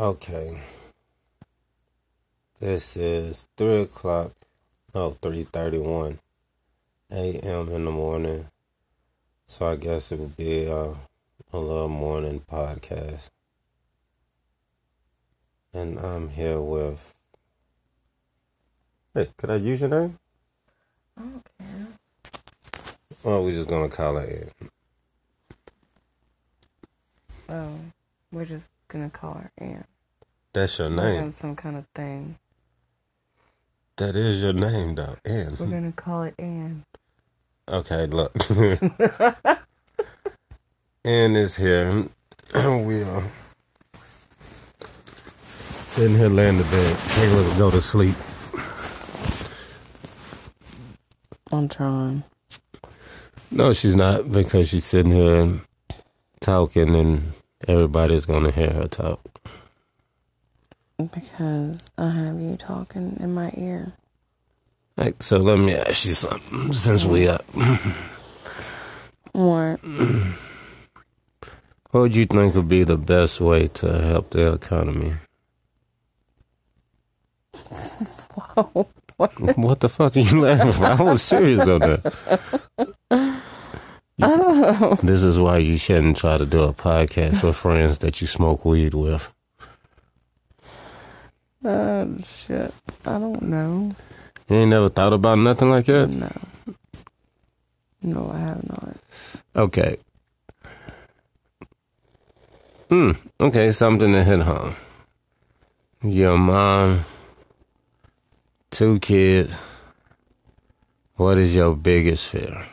Okay. This is three o'clock. No, three thirty-one a.m. in the morning. So I guess it would be uh, a little morning podcast. And I'm here with. Hey, could I use your name? I don't care. Or we just gonna call it? Oh, we're just gonna call her Ann. That's your name. some kind of thing. That is your name, though. Ann. We're gonna call it Ann. Okay, look. Ann is here. we are sitting here laying in bed. Kayla to go to sleep. I'm trying. No, she's not because she's sitting here talking and everybody's going to hear her talk. Because I have you talking in my ear. Like, so let me ask you something since we up. What? What would you think would be the best way to help the economy? what the fuck are you laughing for? I was serious on that. You I s- don't know. This is why you shouldn't try to do a podcast with friends that you smoke weed with. Oh, shit. I don't know. You ain't never thought about nothing like that? No. No, I have not. Okay. Hmm. Okay, something to hit home. Your mom, two kids. What is your biggest fear?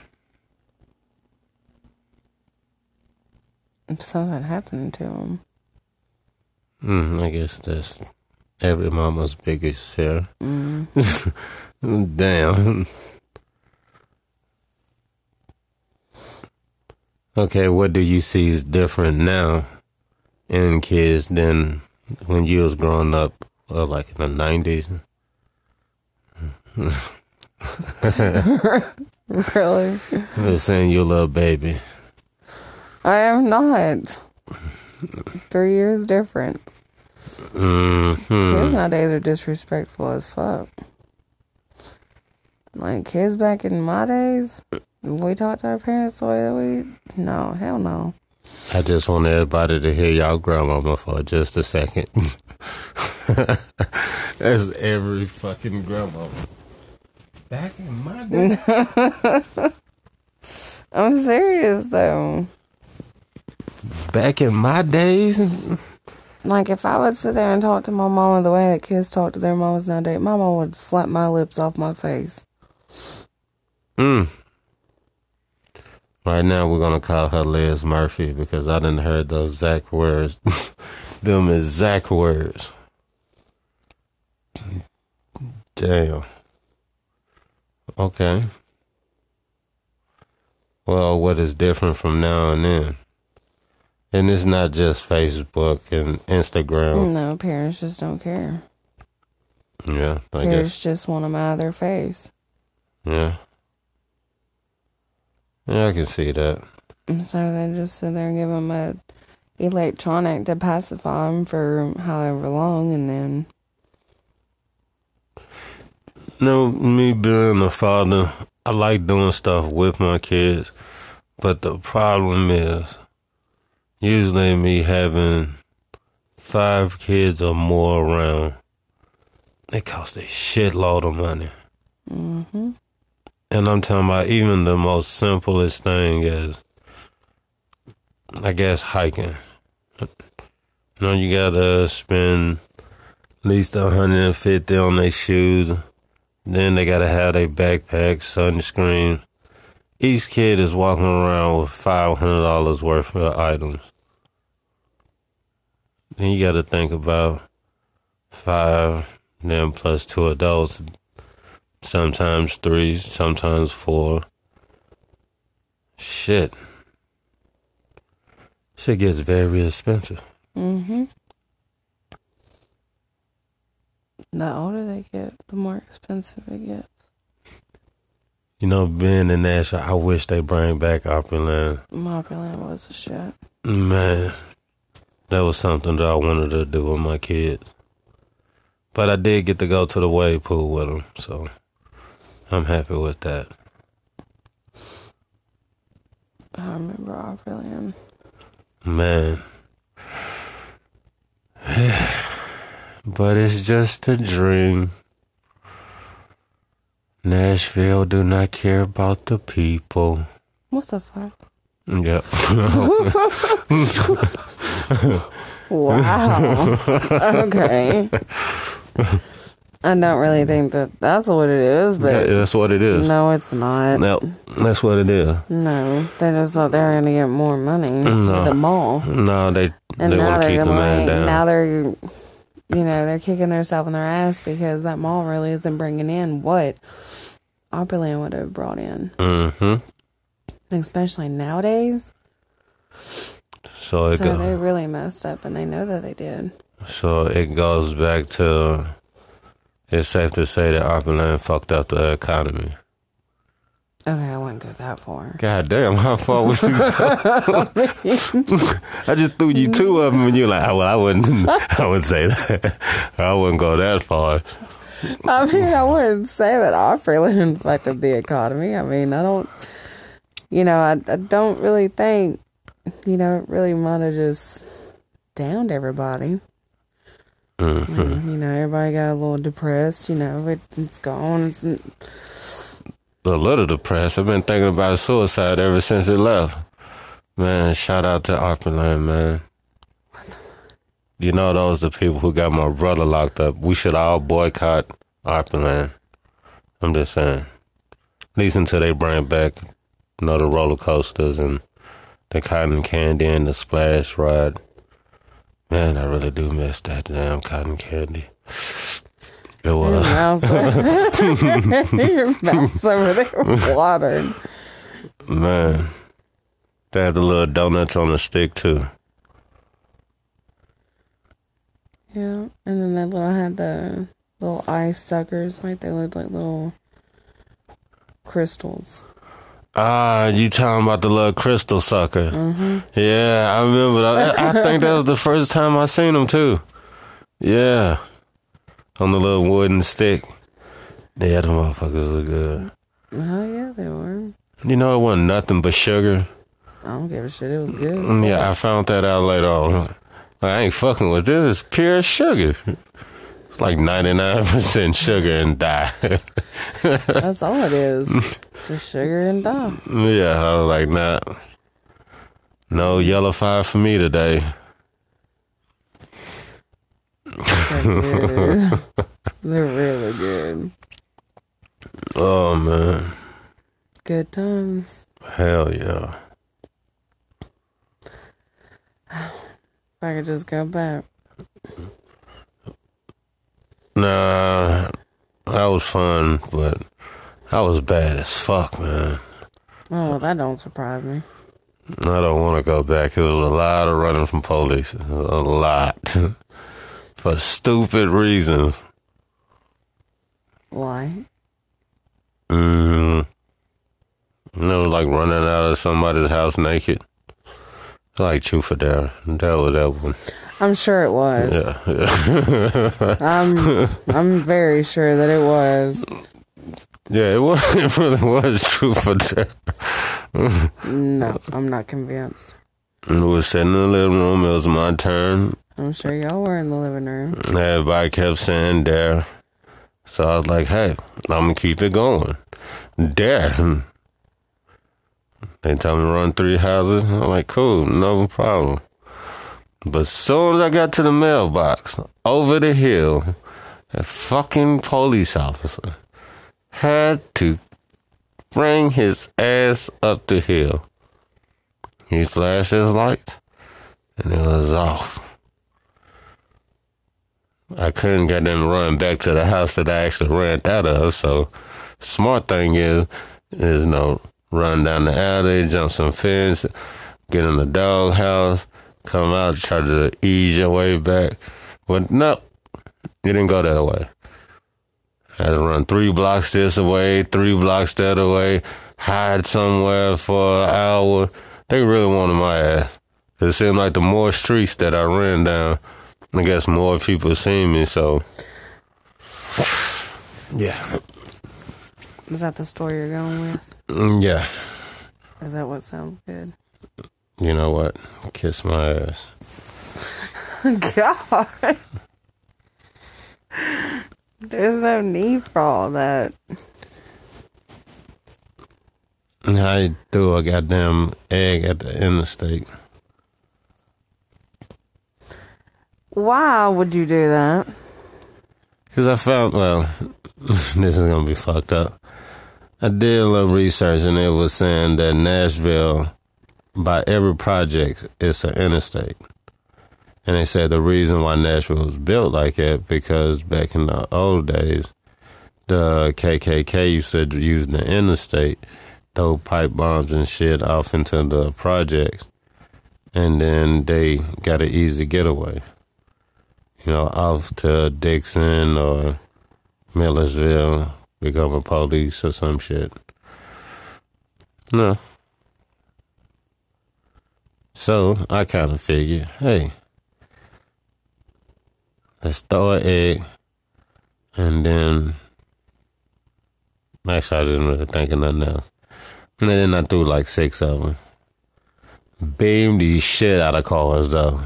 Something happening to him. Hmm. I guess that's every mama's biggest fear. Mm. Damn. Okay, what do you see is different now in kids than when you was growing up, uh, like in the nineties? really? They're saying you're a little baby. I am not. Three years difference. Kids hmm nowadays are disrespectful as fuck. Like kids back in my days, we talked to our parents the way that we. No, hell no. I just want everybody to hear y'all grandmama for just a second. That's every fucking grandmama. Back in my day. I'm serious though. Back in my days. Like if I would sit there and talk to my mama the way that kids talk to their mamas nowadays, my mama would slap my lips off my face. Mm. Right now, we're gonna call her Liz Murphy because I didn't heard those exact words, them exact words. Damn. Okay. Well, what is different from now and then? And it's not just Facebook and Instagram. No, parents just don't care. Yeah, I Parents guess. just want them out of their face. Yeah. Yeah, I can see that. So they just sit there and give them a electronic to pacify them for however long, and then No, me being a father, I like doing stuff with my kids, but the problem is usually me having five kids or more around. It costs a shitload of money. hmm And I'm talking about even the most simplest thing is, I guess, hiking. You know, you gotta spend at least 150 on their shoes. Then they gotta have their backpack, sunscreen. Each kid is walking around with $500 worth of items. Then you gotta think about five, then plus two adults sometimes three, sometimes four. Shit. Shit gets very expensive. hmm The older they get, the more expensive it gets. You know, being in Nashville, I wish they bring back Opryland. Opryland was a shit. Man, that was something that I wanted to do with my kids. But I did get to go to the wave pool with them, so I'm happy with that. I remember Opryland. Man. but it's just a dream. Nashville do not care about the people. What the fuck? Yep. Wow. okay. I don't really think that that's what it is, Yeah, but that's what it is. no, it's not. No, that's what it is. No, they just thought they were going to get more money No. at the mall. No, they And they now want to they're keep the man like, down. now they're, you know, they're kicking themselves in their ass because that mall really isn't bringing in what Opryland would have brought in, mm-hmm. especially nowadays. So it So go, they really messed up, and they know that they did. so it goes back to it's safe to say that Oppenheim fucked up the economy. Okay, I wouldn't go that far. God damn, how far would you go? I just threw you two of them, and you're like, "Oh, well, I wouldn't, I wouldn't say that. I wouldn't go that far. I mean, I wouldn't say that Opryland fucked up the economy. I mean, I don't, you know, I, I don't really think, you know, it really might have just downed everybody. Mm-hmm. mean, you know, everybody got a little depressed. You know, it, it's gone. It's A little depressed. I've been thinking about suicide ever since it left. Man, shout out to Oppenheim, man. You know, those the people who got my brother locked up. We should all boycott Oppenheim. I'm just saying. At least until they bring back, you know, the roller coasters and the cotton candy and the splash ride. Man, I really do miss that damn cotton candy. It your was. mouth, your mouth's over there watered. Man, they had the little donuts on the stick too. Yeah, and then that little had the little ice suckers, like they looked like little crystals. Ah, you talking about the little crystal sucker? Mm-hmm. Yeah, I remember. That. I think that was the first time I seen them too. Yeah, on the little wooden stick. Yeah, the motherfuckers were good. Oh yeah, they were. You know, it wasn't nothing but sugar. I don't give a shit. It was good. Yeah, I found that out later on. I ain't fucking with this. It's pure sugar. It's like ninety nine percent sugar and dye. That's all it is. Just sugar and dye. Yeah, I was like, nah. No yellow five for me today. They're good. They're really good. Oh man. Good times. Hell yeah. If I could just go back. Nah, that was fun, but that was bad as fuck, man. Oh, well, that don't surprise me. I don't want to go back. It was a lot of running from police. A lot. For stupid reasons. Why? Mm. You know, like running out of somebody's house naked. Like Truth or Dare. That was that one. I'm sure it was. Yeah. yeah. I'm I'm very sure that it was. Yeah, it was. It really was true for that. No, I'm not convinced. We was sitting in the living room. It was my turn. I'm sure y'all were in the living room. Everybody kept saying dare. So I was like, hey, I'm gonna keep it going. Dare. Hmm. They tell me to run three houses. I'm like, cool, no problem. But as soon as I got to the mailbox, over the hill, a fucking police officer had to bring his ass up the hill. He flashed his lights, and it was off. I couldn't get them run back to the house that I actually ran out of. So, smart thing is, is you know, run down the alley, jump some fence, get in the dog house, come out, try to ease your way back. But no, you didn't go that way. I Had to run three blocks this way, three blocks that way, hide somewhere for an hour. They really wanted my ass. It seemed like the more streets that I ran down, I guess more people see me. So, yeah, Is that the story you're going with? Mm, yeah. Is that what sounds good? You know what? Kiss my ass. God. There's no need for all that. I threw a goddamn egg at the interstate. Why would you do that? Because I found, well, this is going to be fucked up. I did a little research and it was saying that Nashville, by every project, it's an interstate. And they said the reason why Nashville was built like that because back in the old days, the KKK used to use the interstate, throw pipe bombs and shit off into the projects, and then they got an easy getaway. You know, off to Dickson or Millersville, become a police or some shit. No. So I kind of figured, hey, let's throw an egg, and then actually I didn't really think of nothing else. And then I threw like six of them. Beamed the shit out of cars though.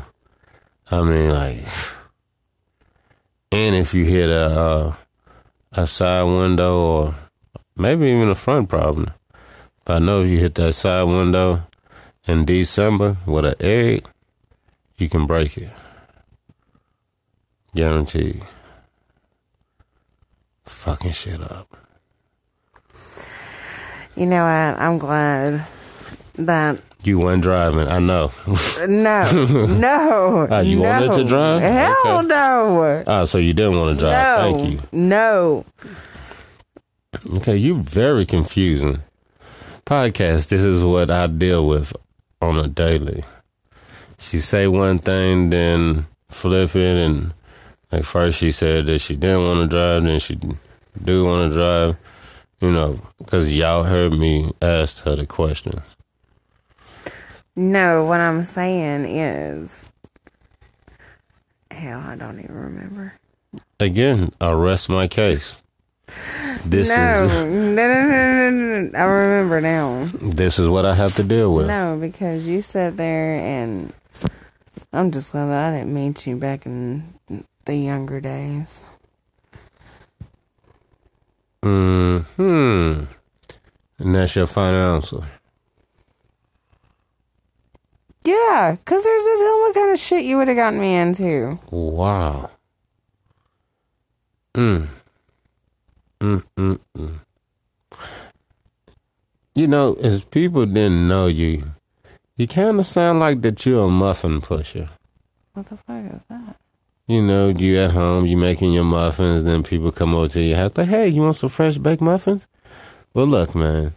I mean, like, and if you hit a uh, a side window or maybe even a front problem, but I know if you hit that side window in December with an egg, you can break it. Guaranteed. Fucking shit up. You know what? I'm glad that You weren't driving, I know. no, no. Ah, you no. wanted to drive? Hell Okay. no. ah, so you didn't want to drive. no, Thank you. no. Okay, you're very confusing. Podcast, this is what I deal with on a daily. She say one thing, then flip it, and like first she said that she didn't want to drive, then she do want to drive. You know, because y'all heard me ask her the question. No, what I'm saying is, hell, I don't even remember. Again, I rest my case. This no, is no, no, no, no, no. I remember now. this is what I have to deal with. No, because you sat there and I'm just glad that I didn't meet you back in the younger days. Hmm. And that's your final answer. Yeah, because there's this what kind of shit you would have gotten me into. Wow. Mm. Mm, mm, mm. You know, if people didn't know you, you kind of sound like that you're a muffin pusher. What the fuck is that? You know, you at home, you making your muffins, then people come over to your house, like, hey, you want some fresh baked muffins? Well, look, man,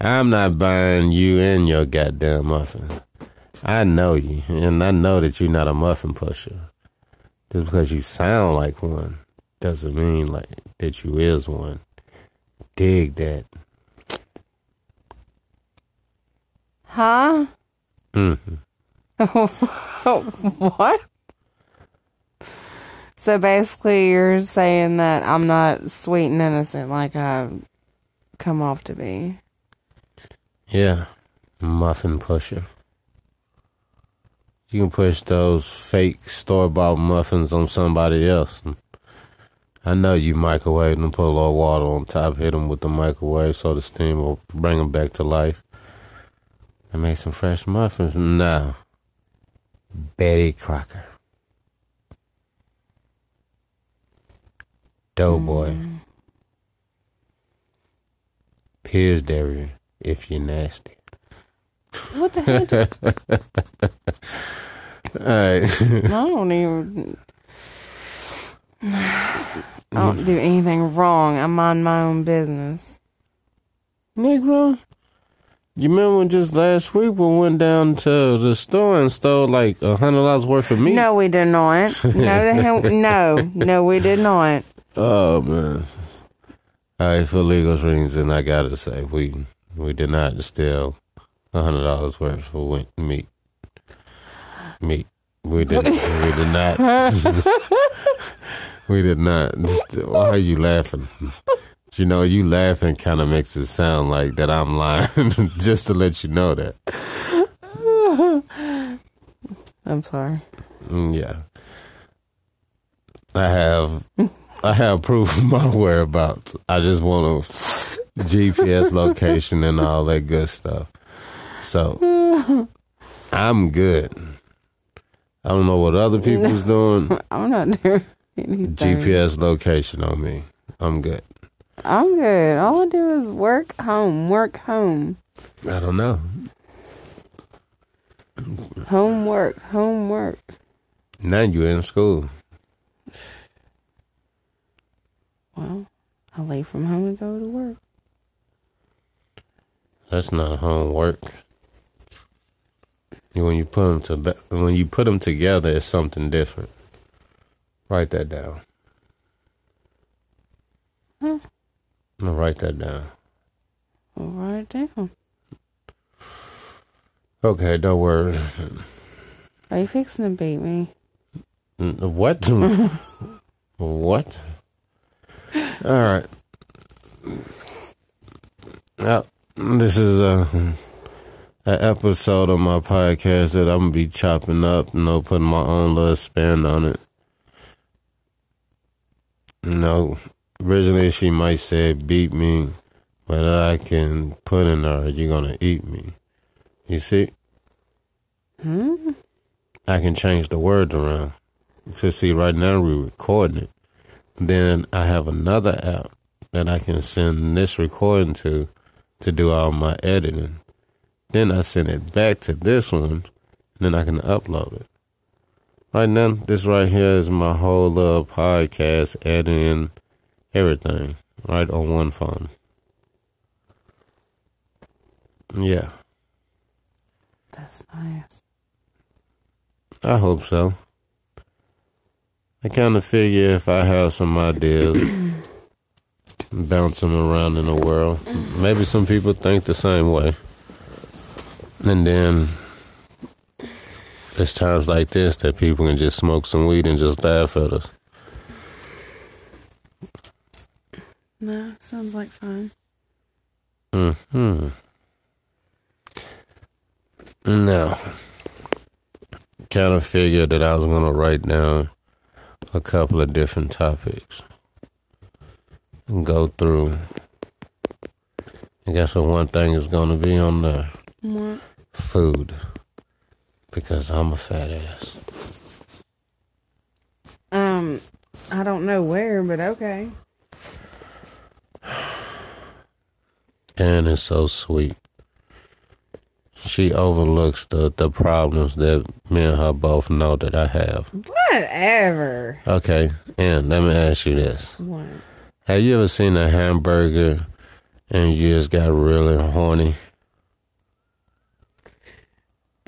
I'm not buying you and your goddamn muffins. I know you, and I know that you're not a muffin pusher. Just because you sound like one doesn't mean like that you is one. Dig that. Huh? Mm-hmm. what? So basically, you're saying that I'm not sweet and innocent like I come off to be. Yeah, muffin pusher. You can push those fake store bought muffins on somebody else. I know you microwave them, put a little water on top, hit them with the microwave so the steam will bring them back to life. And make some fresh muffins. No. Betty Crocker. Doughboy. Mm. Purity Dairy, if you're nasty. What the heck? Alright. I don't even. I don't do anything wrong. I mind my own business. Negro, you remember just last week we went down to the store and stole like a hundred dollars worth of meat? No, we did not. No, the hell, no, no, we did not. Oh man. All right, for legal reasons, I gotta say we we did not steal hundred dollars worth of win- meat. Me. We did. we did not. we did not. Why are you laughing? You know, you laughing kind of makes it sound like that I'm lying. Just to let you know that. I'm sorry. Mm, yeah. I have. I have proof of my whereabouts. I just want a GPS location and all that good stuff. So I'm good. I don't know what other people's doing. I'm not doing anything. GPS location on me. I'm good. I'm good. All I do is work home, work home, I don't know. homework, homework. Now you're in school. Well, I leave from home and go to work. That's not homework. When you put them to when you put them together, it's something different. Write that down. Huh. I'm gonna write that down. I'll write it down. Okay, don't worry. Are you fixing to beat me? What? what? All right. Now, this is a, a episode of my podcast that I'm gonna be chopping up, you know, putting my own little spin on it. You know, originally she might say beat me, but I can put in her, you're gonna eat me. You see? Hmm? I can change the words around. So see, right now we're recording it. Then I have another app that I can send this recording to to do all my editing. Then I send it back to this one. And then I can upload it. Right now, this right here is my whole little podcast editing, everything, right on one phone. Yeah, That's nice. I hope so. I kind of figure if I have some ideas, bouncing around in the world, maybe some people think the same way. And then it's times like this that people can just smoke some weed and just laugh at us. No, sounds like fun. Hmm. Now, kind of figured that I was going to write down a couple of different topics and go through. I guess the one thing is going to be on the What? Food because I'm a fat ass. Um, I don't know where, but okay. And it's so sweet. She overlooks the, the problems that me and her both know that I have. Whatever. Okay, and let me ask you this. What? Have you ever seen a hamburger and you just got really horny?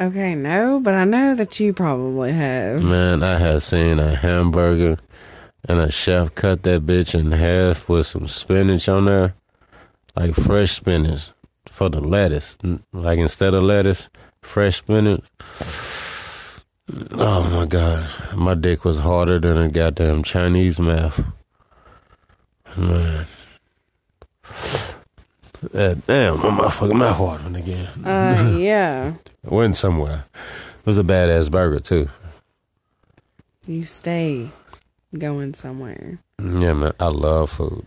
Okay, no, but I know that you probably have. Man, I have seen a hamburger and a chef cut that bitch in half with some spinach on there. Like fresh spinach for the lettuce. Like instead of lettuce, fresh spinach. Oh my god. My dick was harder than a goddamn Chinese mouth. Man. Uh, damn, my motherfucking mouth watering again. Uh, yeah. Went somewhere. It was a badass burger too. You stay going somewhere. Yeah, man, I love food.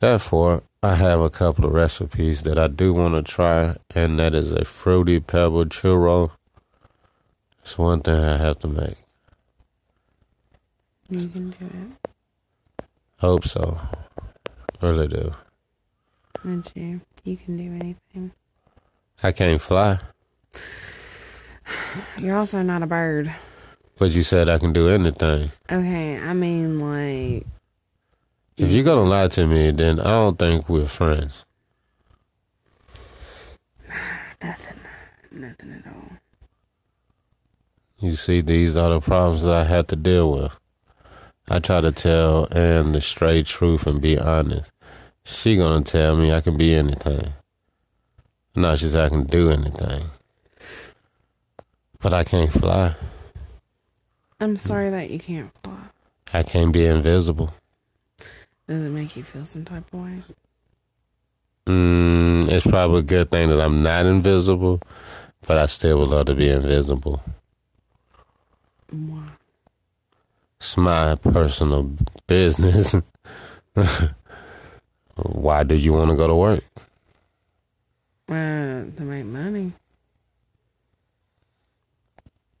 Therefore, I have a couple of recipes that I do want to try, and that is a fruity pebble churro. It's one thing I have to make. You can do it. Hope so. Really do. And you. You can do anything. I can't fly, You're also not a bird. but you said I can do anything. Okay, I mean, like, If you're gonna lie to me, then I don't think we're friends. nothing. Nothing at all. You see, these are the problems that I had to deal with. I try to tell Ann the straight truth and be honest. She gonna tell me I can be anything. No, she said I can do anything. But I can't fly. I'm sorry that you can't fly. I can't be invisible. Does it make you feel some type of way? Mm, it's probably a good thing that I'm not invisible, but I still would love to be invisible. Why? It's my personal business. Why do you want to go to work? Uh, to make money.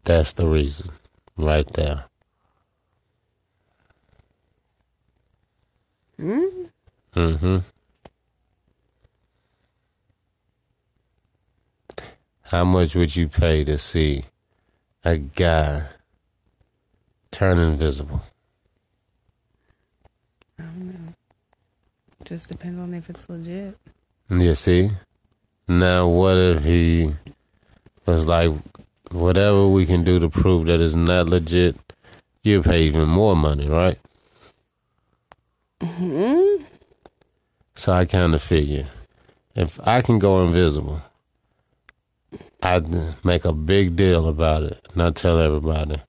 That's the reason, right there. Hmm? Mm-hmm. How much would you pay to see a guy turn invisible? I don't know. Just depends on if it's legit. You see? Now, what if he was like, whatever we can do to prove that it's not legit, you pay even more money, right? Hmm? So I kind of figure if I can go invisible, I'd make a big deal about it and I tell everybody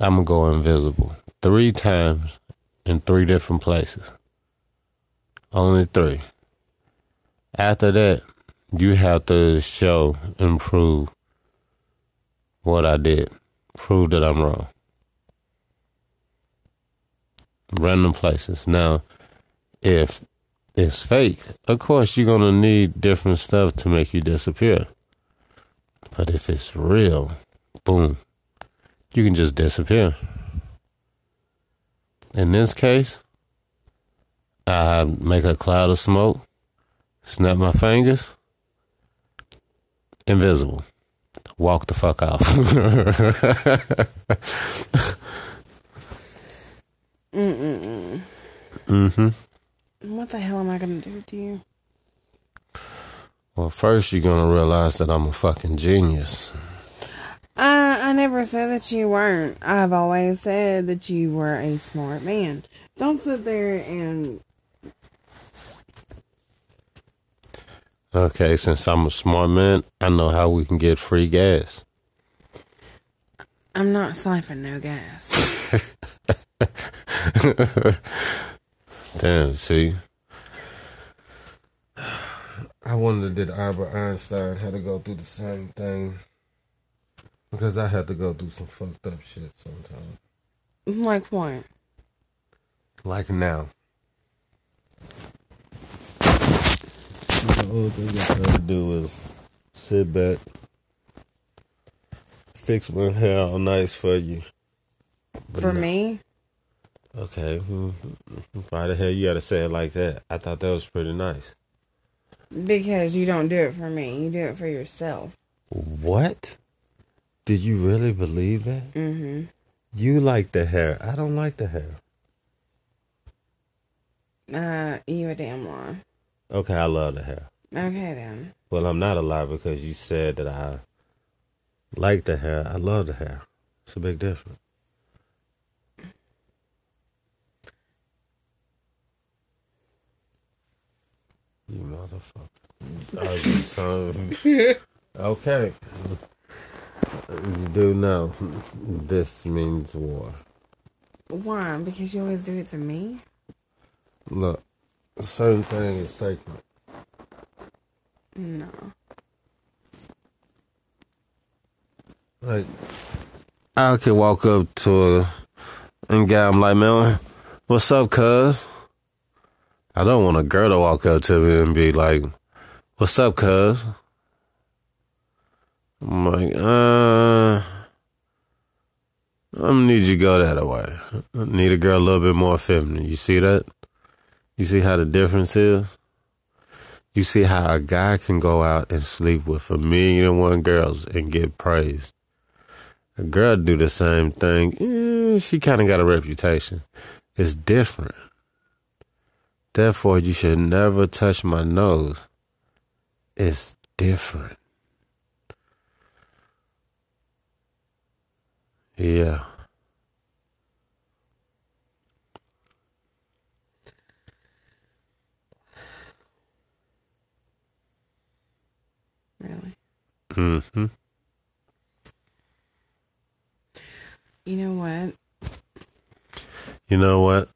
I'm going to go invisible three times in three different places. Only three. After that, you have to show and prove what I did. Prove that I'm wrong. Random places. Now, if it's fake, of course you're gonna need different stuff to make you disappear. But if it's real, boom, you can just disappear. In this case, I make a cloud of smoke, snap my fingers, invisible. Walk the fuck off. Mm-mm-mm. mm-hmm. What the hell am I gonna do with you? Well, first you're gonna realize that I'm a fucking genius. Uh, I never said that you weren't. I've always said that you were a smart man. Don't sit there and Okay, since I'm a smart man, I know how we can get free gas. I'm not siphoning no gas. Damn, see? I wonder did Albert Einstein had to go through the same thing? Because I had to go through some fucked up shit sometimes. like what? Like now. The only thing I try to do is sit back, fix my hair all nice for you. But For no. me? Okay. Why the hell you gotta say it like that? I thought that was pretty nice. Because you don't do it for me. You do it for yourself. What? Did you really believe that? Mm-hmm. You like the hair. I don't like the hair. Uh, you a damn lie. Okay, I love the hair. Okay then. Well, I'm not a lie because you said that I like the hair. I love the hair. It's a big difference. You motherfucker. Okay. You do know this means war. Why? Because you always do it to me? Look, a certain thing is sacred. No. Like, I could walk up to a and guy, I'm like, man, what's up, cuz? I don't want a girl to walk up to me and be like, what's up, cuz? I'm like, uh, I'm gonna need you to go that way. I need a girl a little bit more feminine. You see that? You see how the difference is? You see how a guy can go out and sleep with a million and one girls and get praised. A girl do the same thing. eh, she kind of got a reputation. It's different. Therefore, you should never touch my nose. It's different. Yeah. Really? Mm-hmm. You know what? You know what?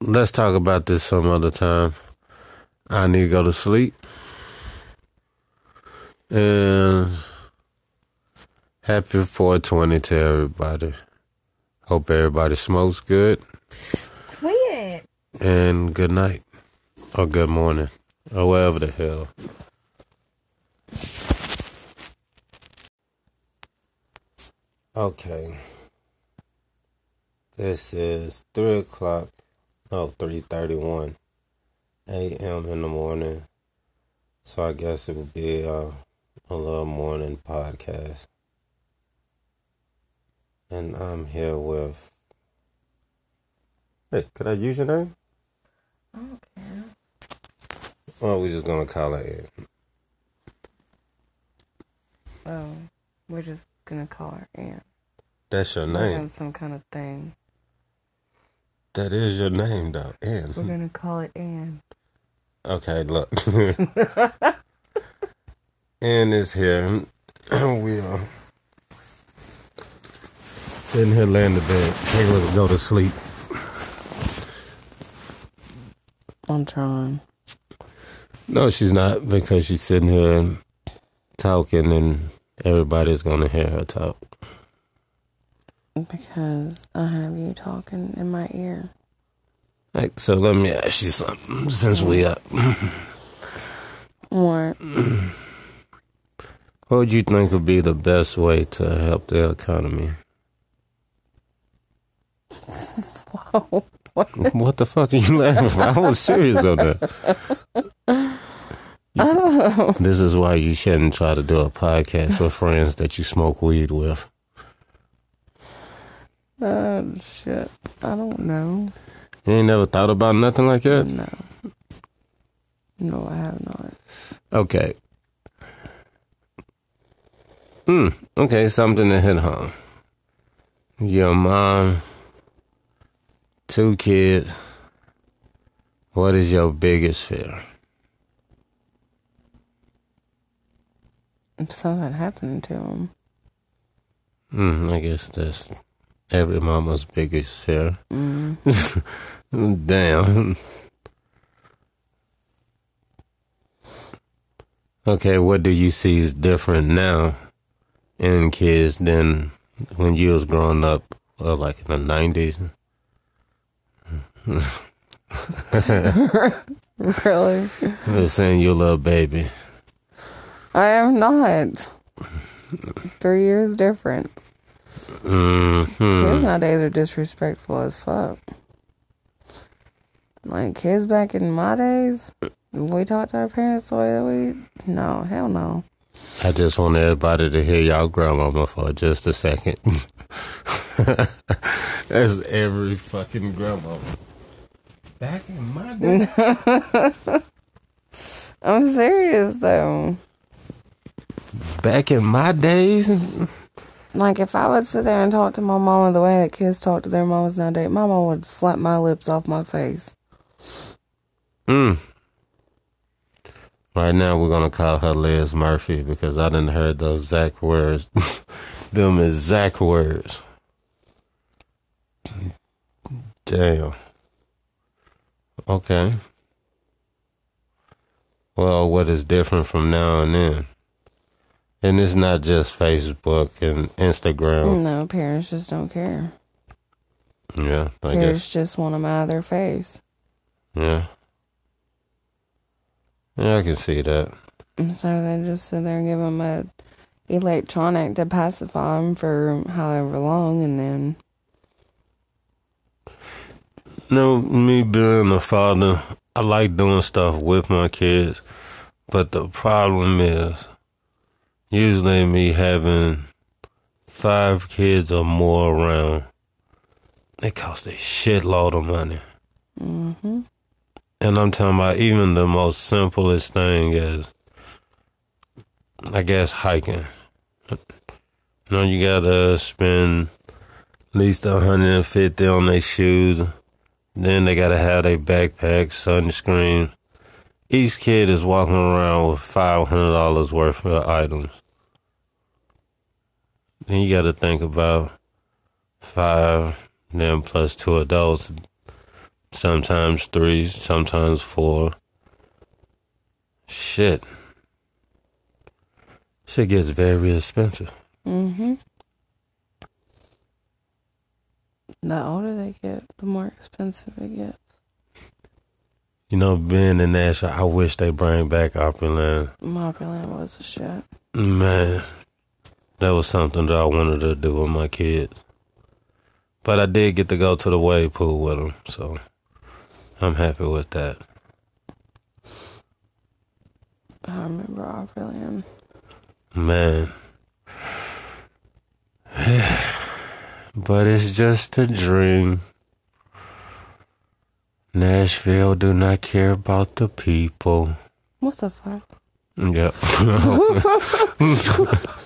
Let's talk about this some other time. I need to go to sleep. And happy 420 to everybody. Hope everybody smokes good. Quit. And good night. Or good morning. Or whatever the hell. Okay. This is three o'clock. No, three thirty-one a.m. in the morning. So I guess it would be uh, a little morning podcast. And I'm here with. Hey, could I use your name? I don't care. Or we just gonna call it Ann? Oh, we're just gonna call her Ann. That's your We're name. some kind of thing. That is your name, though, Ann. We're gonna call it Ann. Okay, look. Ann is here. we are sitting here laying in bed, able to go to sleep. I'm trying. No, she's not because she's sitting here talking and everybody's gonna hear her talk. Because I have you talking in my ear. Like, so let me ask you something since we mm. up. What? What would you think would be the best way to help the economy? what the fuck are you laughing? I was serious on that. S- This is why you shouldn't try to do a podcast with friends that you smoke weed with. Oh, shit. I don't know. You ain't never thought about nothing like that? No. No, I have not. Okay. Hmm. Okay, something to hit home. Your mom, two kids. What is your biggest fear? Something happened to him. Hmm. I guess that's every mama's biggest fear. Mm. Damn. Okay, what do you see is different now in kids than when you was growing up, or like in the nineties? really? They were saying you're a little baby. I am not. Three years different. Kids hmm nowadays are disrespectful as fuck. Like kids back in my days, we talked to our parents the way that we. No, hell no. I just want everybody to hear y'all grandmama for just a second. That's every fucking grandmama. Back in my day. I'm serious though. Back in my days. Like if I would sit there and talk to my mama the way that kids talk to their mamas nowadays, my mama would slap my lips off my face. Mm. Right now, we're gonna call her Liz Murphy because I didn't heard those Zach words, them exact words. Damn. Okay. Well, what is different from now and then? And it's not just Facebook and Instagram. No, parents just don't care. Yeah, I Parents guess. just want them out of their face. Yeah. Yeah, I can see that. And so they just sit there and give them a electronic to pacify them for however long, and then No, me being a father, I like doing stuff with my kids, but the problem is usually me having five kids or more around. It costs a shitload of money. hmm And I'm talking about even the most simplest thing is, I guess, hiking. You know, you gotta spend at least 150 on their shoes. Then they gotta have their backpack, sunscreen. Each kid is walking around with $500 worth of items. Then you gotta think about five, then plus two adults, sometimes three, sometimes four. Shit. Shit gets very expensive. Mm-hmm. The older they get, the more expensive it gets. You know, being in Nashville, I wish they bring back Opryland. Opryland was a shit. Man, that was something that I wanted to do with my kids. But I did get to go to the wave pool with them, so I'm happy with that. I remember Opryland. Man. but it's just a dream. Nashville do not care about the people. What the fuck? Yep.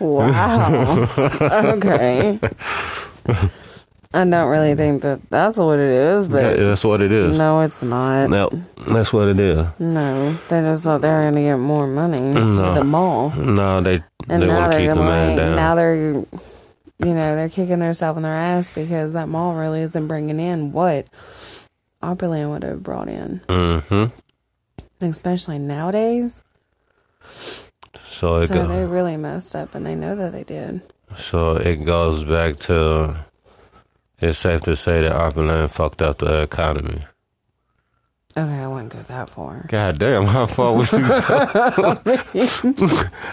Wow. okay. I don't really think that that's what it is, Yeah, but that's what it is. no, it's not. No, that's what it is. No, they just thought they were going to get more money No. at the mall, No, they and they now want to they're keep the like, down. now they're, you know, they're kicking themselves in their ass because that mall really isn't bringing in what Opryland would have brought in, mm-hmm. especially nowadays. So it So go, they really messed up, and they know that they did. so it goes back to it's safe to say that Opryland fucked up the economy. Okay, I wouldn't go that far. God damn, how far would you go?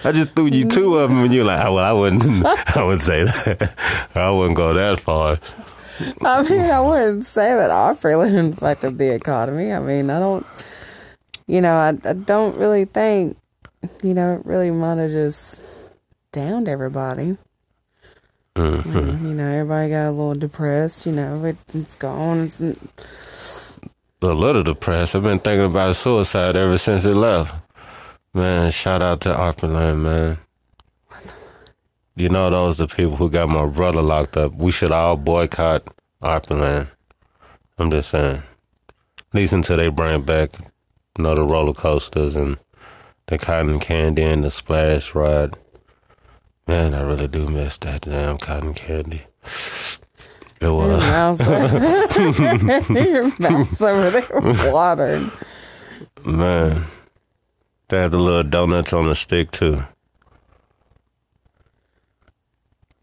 I just threw you two of them, and you're like, oh, well, I wouldn't, I wouldn't say that. I wouldn't go that far. I mean, I wouldn't say that Opryland fucked up the economy. I mean, I don't, you know, I, I don't really think, you know, it really might have just downed everybody. Mm-hmm. you know, everybody got a little depressed. You know, it, it's gone. It's, A little depressed. I've been thinking about suicide ever since it left. Man, shout out to Opryland, man. You know, those are the people who got my brother locked up. We should all boycott Opryland. I'm just saying. At least until they bring back, you know, the roller coasters and the cotton candy and the splash rod. Man, I really do miss that damn cotton candy. It was. your mouth's over there watered. Man, they had the little donuts on the stick too.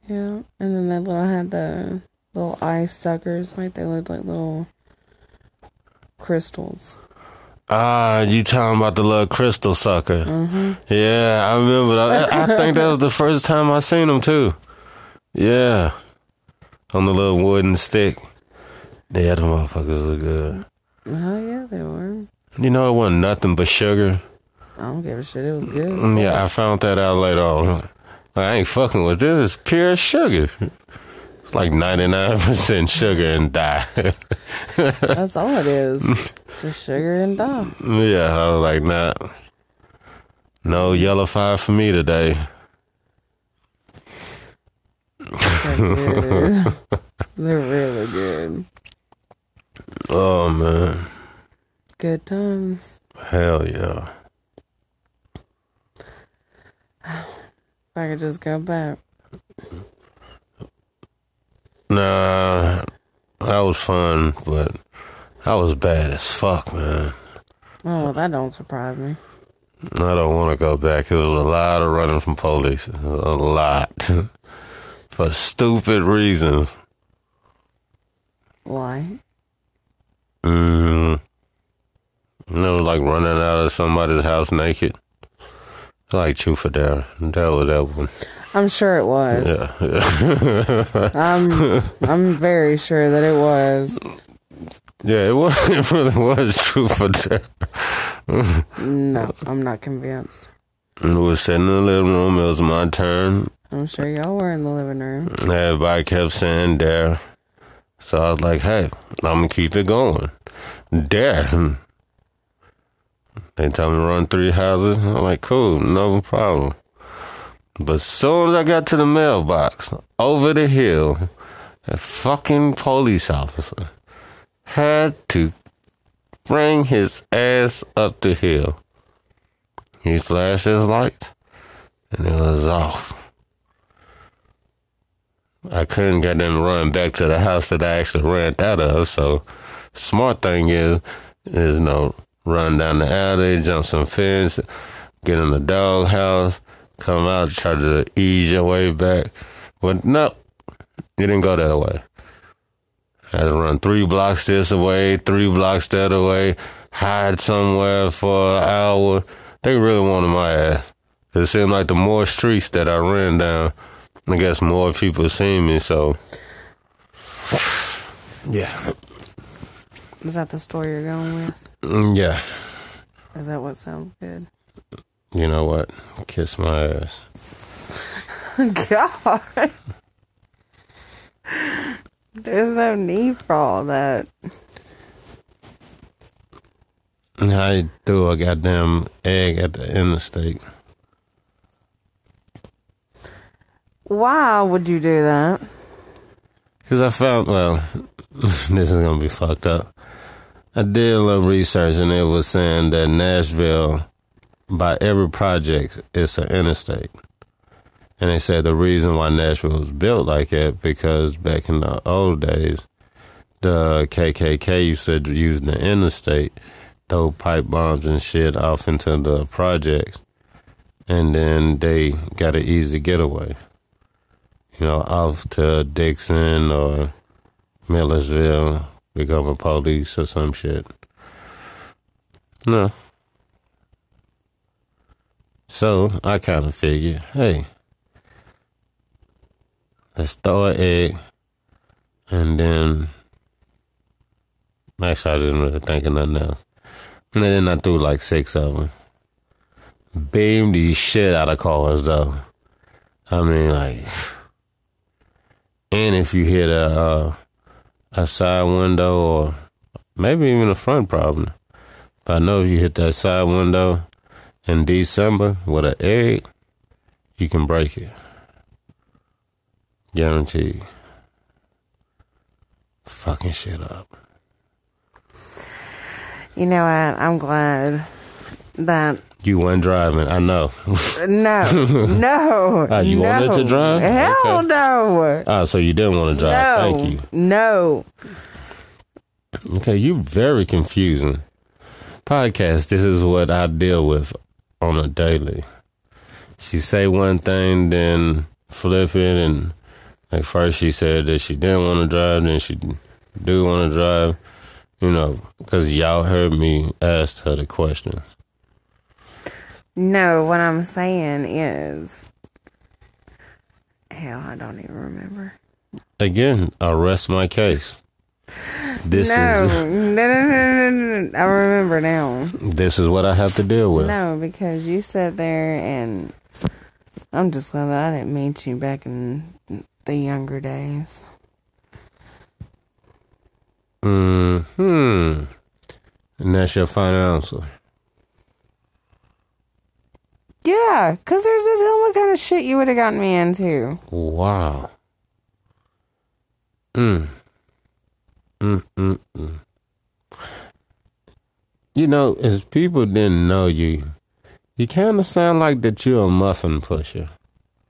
Yeah, and then that little had the little ice suckers, like they looked like little crystals. Ah, you talking about the little crystal sucker? Mm-hmm. Yeah, I remember. That. I I think that was the first time I seen them too. Yeah, on the little wooden stick. Yeah, the motherfuckers were good. Oh yeah, they were. You know, it wasn't nothing but sugar. I don't give a shit. It was good. Yeah, I found that out later on. I ain't fucking with this. It's pure sugar. Like ninety nine percent sugar and dye. that's all it is. Just sugar and dye. Yeah, I was like, nah. No yellow fire for me today. They're. They're really good. Oh man. Good times. Hell yeah. If I could just go back. Nah, that was fun, but that was bad as fuck, man. Oh, well, that don't surprise me. I don't want to go back. It was a lot of running from police. A lot. For stupid reasons. Why? Mm-hmm. You know, like running out of somebody's house naked. Like Truth or Dare. That was that one. I'm sure it was. Yeah. yeah. I'm I'm very sure that it was. Yeah, it was. It really was true for Dare. No, I'm not convinced. We were sitting in the living room. It was my turn. I'm sure y'all were in the living room. Everybody kept saying dare. So I was like, hey, I'm going to keep it going. Dare. They tell me to run three houses. I'm like, cool, no problem. But soon as I got to the mailbox, over the hill, a fucking police officer had to bring his ass up the hill. He flashed his lights, and it was off. I couldn't get them run back to the house that I actually ran out of. So, smart thing is, is you know, run down the alley, jump some fence, get in the dog house, come out, try to ease your way back. But no, you didn't go that way. I had to run three blocks this way, three blocks that way, hide somewhere for an hour. They really wanted my ass. It seemed like the more streets that I ran down, I guess more people seen me. So, yeah, Is that the story you're going with? Mm, yeah. Is that what sounds good? You know what? Kiss my ass. God. There's no need for all that. I threw a goddamn egg at the interstate. Why would you do that? Because I found, well, this is going to be fucked up. I did a little research and it was saying that Nashville, by every project, it's an interstate. And they said the reason why Nashville was built like that because back in the old days, the KKK used to use the interstate, throw pipe bombs and shit off into the projects, and then they got an easy getaway you know, off to Dickson or Millersville, become a police or some shit. No. So I kind of figured, hey, let's throw an egg, and then actually I didn't really think of nothing else. And then I threw like six of them. Beamed the shit out of cars though. I mean, like. And if you hit a uh, a side window or maybe even a front problem, but I know if you hit that side window in December with an egg, you can break it. Guaranteed. Fucking shit up. You know what? I'm glad that You weren't driving, I know. no, no. Ah, you no. wanted to drive? Hell Okay. no. ah, so you didn't want to drive. no, Thank you. no. Okay, you very confusing. Podcast, this is what I deal with on a daily. She say one thing, then flip it, and like first she said that she didn't want to drive, then she do want to drive. You know, because y'all heard me ask her the question. No, what I'm saying is, hell, I don't even remember. Again, I rest my case. This no, is no, no, no, no, no. I remember now. this is what I have to deal with. No, because you sat there and I'm just glad that I didn't meet you back in the younger days. Hmm. And that's your final answer. Yeah, because there's this hell what kind of shit you would have gotten me into. Wow. Mm. Mm, mm, mm. You know, as people didn't know you, you kind of sound like that you're a muffin pusher.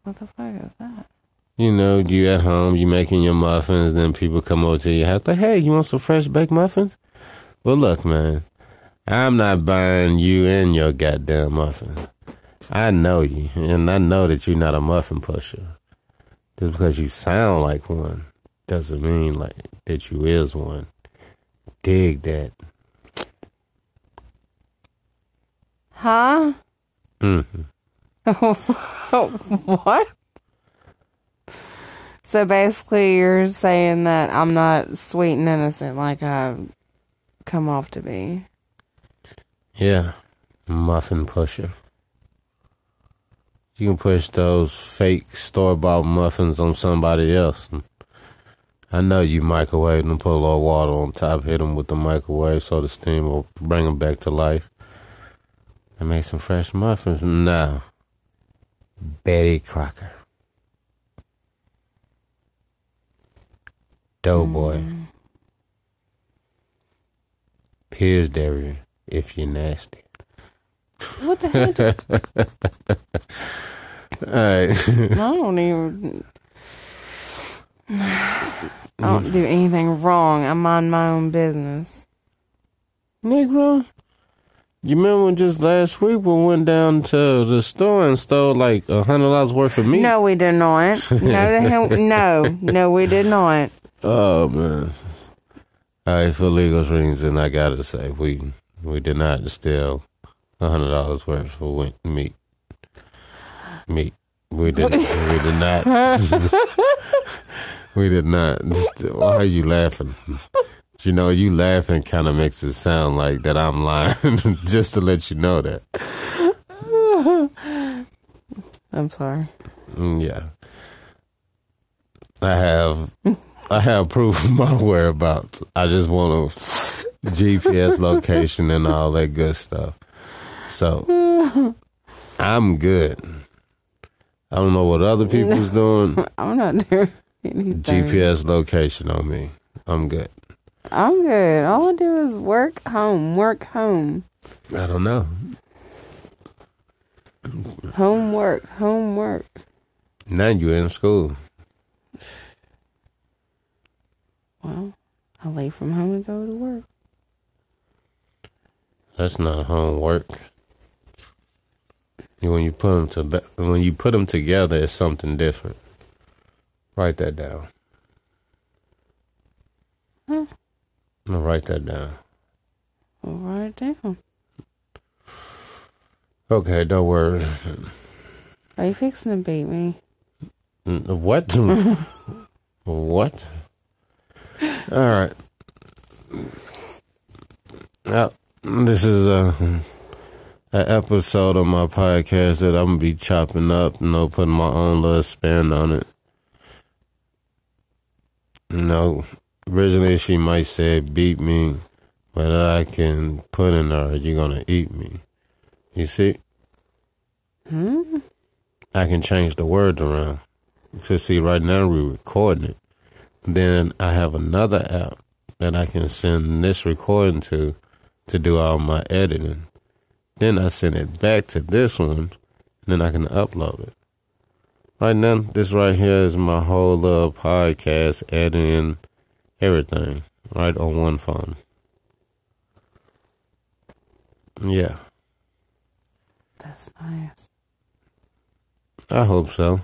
What the fuck is that? You know, you at home, you making your muffins, then people come over to your house, like, hey, you want some fresh baked muffins? Well, look, man, I'm not buying you and your goddamn muffins. I know you, and I know that you're not a muffin pusher. Just because you sound like one doesn't mean like that you is one. Dig that. Huh? hmm what? So basically, you're saying that I'm not sweet and innocent like I've come off to be. Yeah, muffin pusher. You can push those fake store bought muffins on somebody else. I know you microwave them, put a little water on top, hit them with the microwave so the steam will bring them back to life. And make some fresh muffins. No. Betty Crocker. Doughboy. Mm. Purity Dairy, if you're nasty. What the heck? All right. I don't even. I don't do anything wrong. I mind my own business. Negro, you remember just last week we went down to the store and stole like a hundred dollars worth of meat? No, we did not. No, the hell, no, no, we did not. Oh man. All right, for legal reasons, I gotta say we we did not steal a hundred dollars worth of meat. Meat. We did. we did not. we did not. Why are you laughing? You know, you laughing kind of makes it sound like that I'm lying. Just to let you know that. I'm sorry. Mm, Yeah. I have I have proof of my whereabouts. I just want a GPS location and all that good stuff. So I'm good. I don't know what other people's doing. I'm not doing anything. GPS location on me. I'm good. I'm good. All I do is work home, work home, I don't know. homework, homework. Now you're in school. Well, I leave from home and go to work. That's not homework. When you put them to when you put them together, it's something different. Write that down. Hmm. I'm gonna write that down. I'll write it down. Okay, don't worry. Are you fixing to beat me? What? what? All right. Now, this is a, a episode of my podcast that I'm gonna be chopping up, you know, putting my own little spin on it. Know, originally she might say beat me, but I can put in her, you're gonna eat me. You see? Hmm? I can change the words around. So see, right now we're recording it. Then I have another app that I can send this recording to to do all my editing. Then I send it back to this one, and then I can upload it. Right now, this right here is my whole little podcast editing, everything, right on one phone. Yeah, That's nice. I hope so.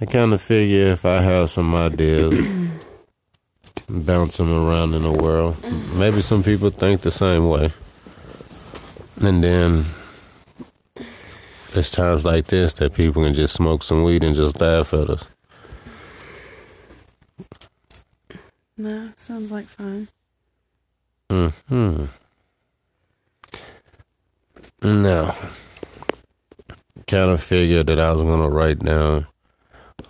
I kind of figure if I have some ideas, bounce them around in the world, maybe some people think the same way. And then there's times like this that people can just smoke some weed and just laugh at us. No, sounds like fun. Hmm. Now, kind of figured that I was going to write down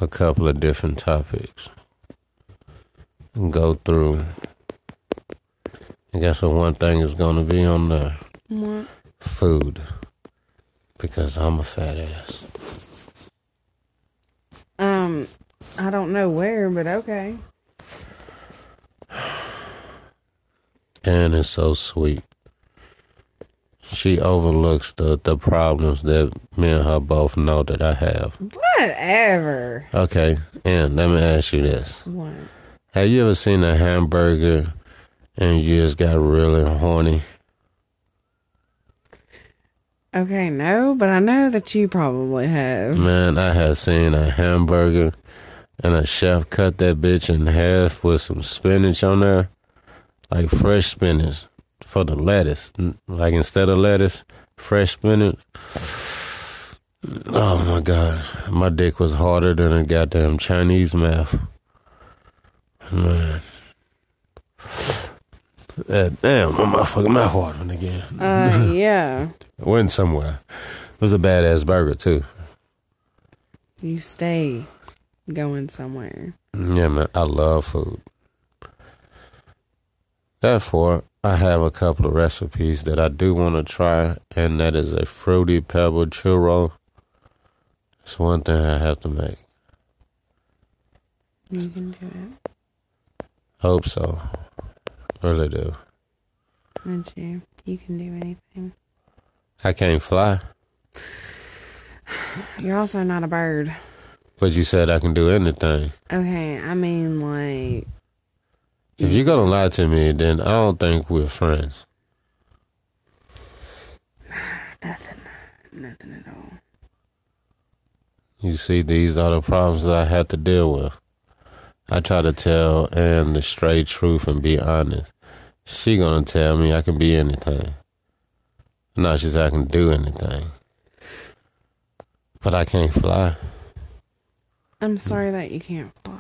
a couple of different topics and go through. I guess the one thing is going to be on the What? food because I'm a fat ass. Um, I don't know where, but okay. And it's so sweet. She overlooks the, the problems that me and her both know that I have. Whatever. Okay, and let me ask you this. What? Have you ever seen a hamburger and you just got really horny? Okay, no, but I know that you probably have. Man, I have seen a hamburger and a chef cut that bitch in half with some spinach on there. Like fresh spinach for the lettuce. Like instead of lettuce, fresh spinach. Oh my god. My dick was harder than a goddamn Chinese mouth. Man. Uh, damn, my motherfucking mouth watering again. Uh, yeah. Went somewhere. It was a badass burger too. You stay going somewhere. Yeah, man, I love food. Therefore, I have a couple of recipes that I do want to try, and that is a fruity pebble churro. It's one thing I have to make. You can do it. Hope so. Really do. And you. You can do anything. I can't fly. You're also not a bird. But you said I can do anything. Okay, I mean, like, If you're gonna lie to me, then I don't think we're friends. nothing. Nothing at all. You see, these are the problems that I had to deal with. I try to tell Ann the straight truth and be honest. She gonna tell me I can be anything. No, she said I can do anything. But I can't fly. I'm sorry that you can't fly.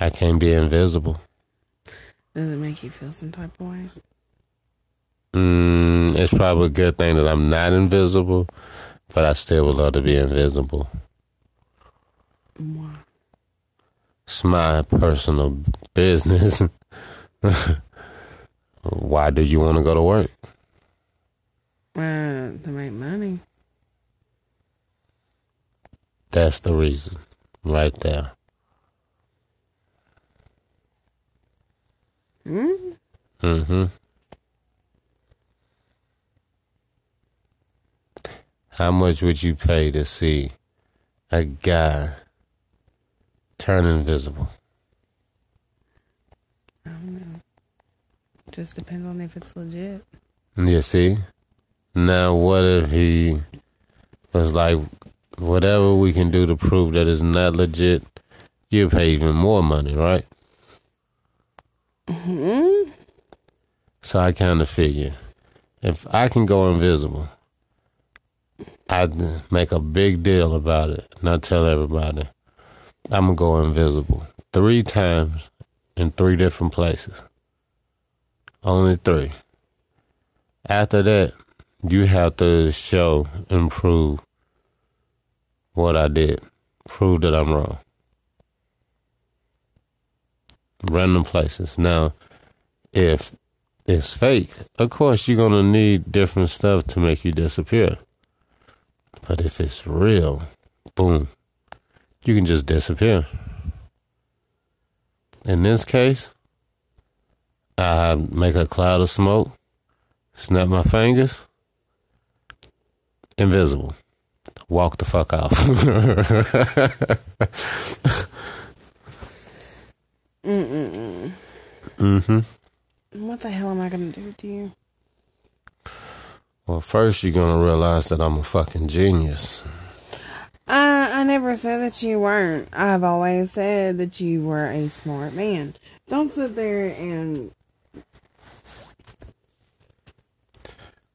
I can't be invisible. Does it make you feel some type of way? Mm, it's probably a good thing that I'm not invisible, but I still would love to be invisible. Why? It's my personal business. Why do you want to go to work? Uh, to make money. That's the reason, right there. Hmm? Mm-hmm. How much would you pay to see a guy turn invisible? I don't know. Just depends on if it's legit. You see? Now, what if he was like, whatever we can do to prove that it's not legit, you pay even more money, right? Hmm? So I kind of figure if I can go invisible, I'd make a big deal about it and I tell everybody I'm going to go invisible three times in three different places. Only three. After that, you have to show and prove what I did. Prove that I'm wrong. Random places. Now, if it's fake, of course you're gonna need different stuff to make you disappear. But if it's real, boom, you can just disappear. In this case, I make a cloud of smoke, snap my fingers, invisible. Walk the fuck off. Mm-mm-mm. mm-hmm. What the hell am I gonna do with you? Well, first you're gonna realize that I'm a fucking genius. Uh, I never said that you weren't. I've always said that you were a smart man. Don't sit there and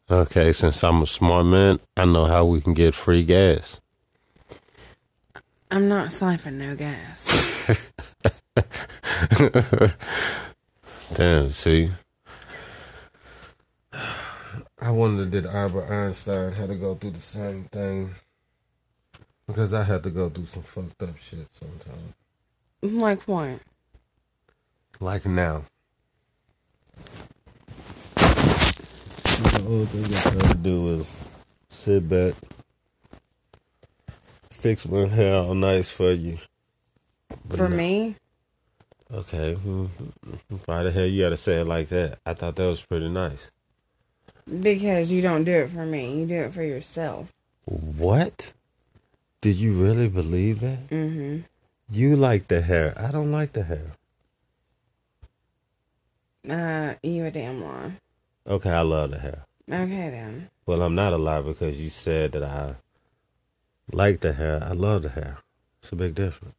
Okay, since I'm a smart man, I know how we can get free gas. I'm not siphoning no gas. Damn, see? I wonder did Albert Einstein had to go through the same thing? Because I had to go through some fucked up shit sometimes. like what? Like now. The only thing I try to do is sit back, fix my hair all nice for you. But For no- me? Okay. Why the hell you gotta say it like that? I thought that was pretty nice. Because you don't do it for me. You do it for yourself. What? Did you really believe that? Mm-hmm. You like the hair. I don't like the hair. Uh, you a damn lie. Okay, I love the hair. Okay then. Well, I'm not a lie because you said that I like the hair. I love the hair. It's a big difference.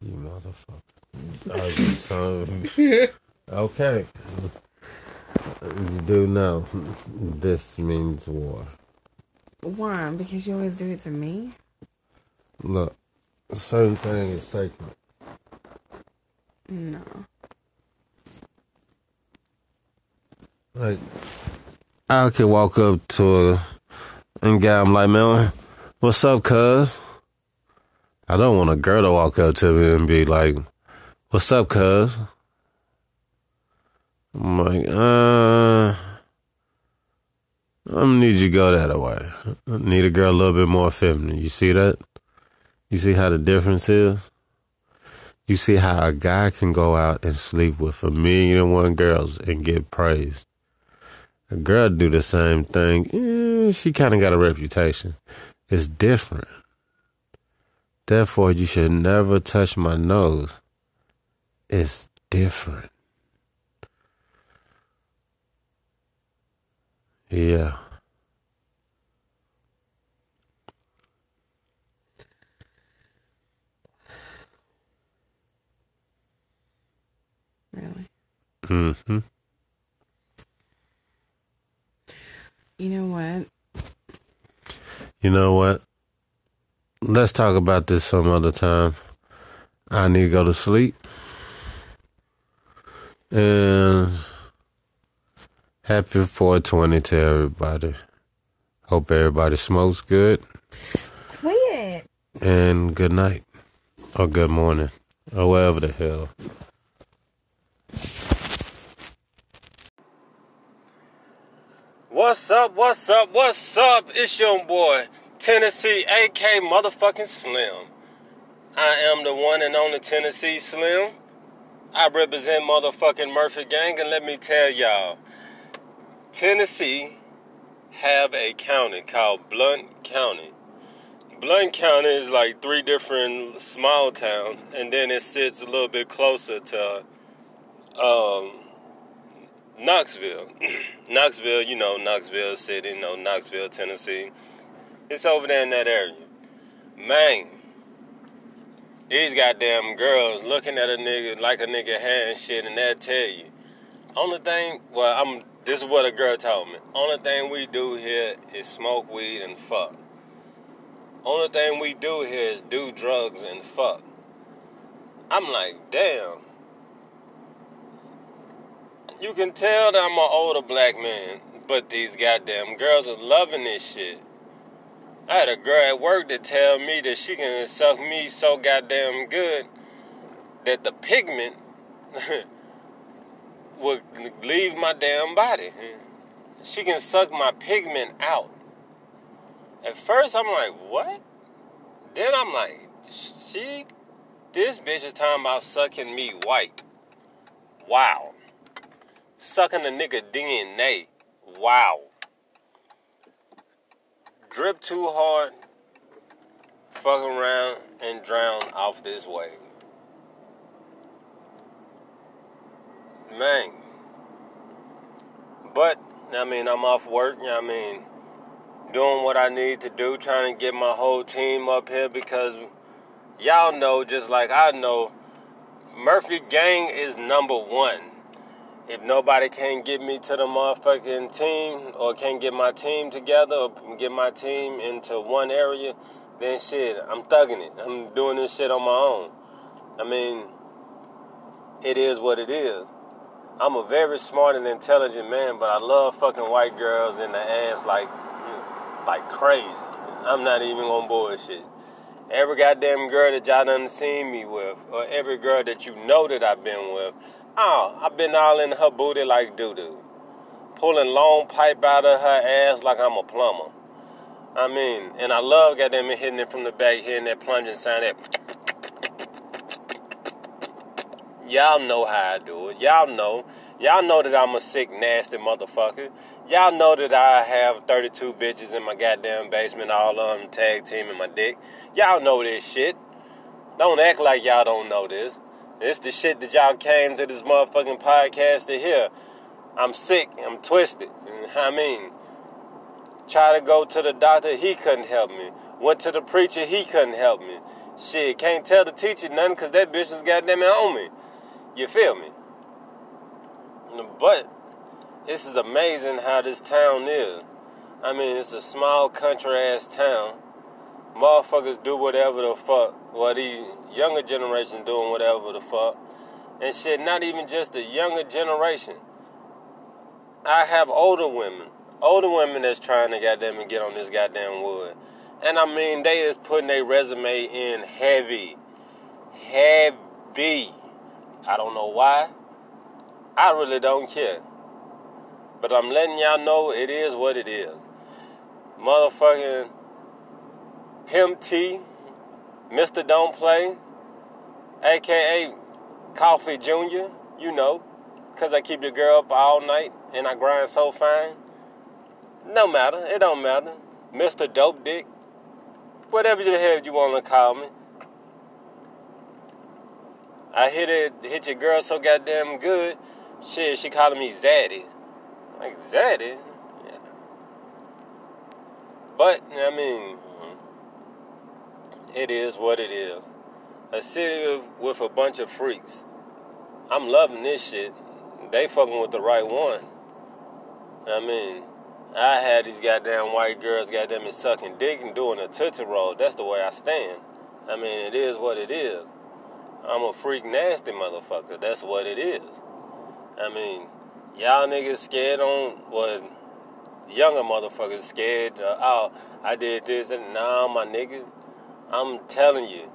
You motherfucker. You son of a bitch. Okay. You do know this means war. Why? Because you always do it to me? Look, a certain thing is sacred. No. Like, I could walk up to a and guy, I'm like, man, what's up, cuz? I don't want a girl to walk up to me and be like, what's up, cuz? I'm like, uh, I'm gonna need you to go that way. I need a girl a little bit more feminine. You see that? You see how the difference is? You see how a guy can go out and sleep with a million and one girls and get praised. A girl do the same thing. Eh, she kind of got a reputation. It's different. Therefore, you should never touch my nose. It's different. Yeah. Really. Mm-hmm. You know what? You know what? Let's talk about this some other time. I need to go to sleep. And happy 420 to everybody. Hope everybody smokes good. Quit. And good night. Or good morning. Or whatever the hell. What's up? What's up? What's up? It's your boy, Tennessee AK motherfucking Slim. I am the one and only Tennessee Slim. I represent motherfucking Murphy Gang, and let me tell y'all, Tennessee have a county called Blount County. Blount County is like three different small towns, and then it sits a little bit closer to um, Knoxville. Knoxville, you know, Knoxville City, you know, Knoxville, Tennessee. It's over there in that area. Man, these goddamn girls looking at a nigga like a nigga hand shit, and they'll tell you. Only thing, well, I'm. This is what a girl told me. Only thing we do here is smoke weed and fuck. Only thing we do here is do drugs and fuck. I'm like, damn. You can tell that I'm an older black man, but these goddamn girls are loving this shit. I had a girl at work that tell me that she can suck me so goddamn good that the pigment would leave my damn body. She can suck my pigment out. At first, I'm like, what? Then I'm like, she, this bitch is talking about sucking me white. Wow. Sucking a nigga DNA. Wow. Drip too hard, fuck around and drown off this wave. Man. But, I mean, I'm off work, I mean? Doing what I need to do, trying to get my whole team up here because y'all know, just like I know, Murphy Gang is number one. If nobody can't get me to the motherfucking team or can't get my team together or get my team into one area, then shit, I'm thugging it. I'm doing this shit on my own. I mean, it is what it is. I'm a very smart and intelligent man, but I love fucking white girls in the ass like like crazy. I'm not even on bullshit. Every goddamn girl that y'all done seen me with, or every girl that you know that I've been with, oh, I've been all in her booty like doo doo. Pulling long pipe out of her ass like I'm a plumber. I mean, and I love goddamn it hitting it from the back, hitting that plunging sound. That y'all know how I do it. Y'all know. Y'all know that I'm a sick, nasty motherfucker. Y'all know that I have 32 bitches in my goddamn basement, all of them tag teaming my dick. Y'all know this shit. Don't act like y'all don't know this. It's the shit that y'all came to this motherfucking podcast to hear. I'm sick. I'm twisted. I mean, try to go to the doctor, he couldn't help me. Went to the preacher, he couldn't help me. Shit, can't tell the teacher nothing because that bitch was goddamn on me. You feel me? But this is amazing how this town is. I mean, it's a small country ass town. Motherfuckers do whatever the fuck. Well, these younger generation doing whatever the fuck. And shit, not even just the younger generation. I have older women. Older women that's trying to goddamn and get on this goddamn wood. And I mean, they is putting their resume in heavy. Heavy. I don't know why. I really don't care. But I'm letting y'all know it is what it is. Motherfucking Pimp T, Mr. Don't Play, aka Coffee Jr., you know, because I keep your girl up all night and I grind so fine. No matter. It don't matter. Mr. Dope Dick. Whatever the hell you want to call me. I hit it, hit your girl so goddamn good. Shit, she calling me Zaddy. Like Zaddy? Yeah. But I mean, it is what it is. A city with a bunch of freaks. I'm loving this shit. They fucking with the right one. I mean, I had these goddamn white girls goddamn it sucking dick and doing a tootsie roll. That's the way I stand. I mean, it is what it is. I'm a freak nasty motherfucker. That's what it is. I mean, y'all niggas scared on what younger motherfuckers scared. Uh, oh, I did this and now my nigga. I'm telling you,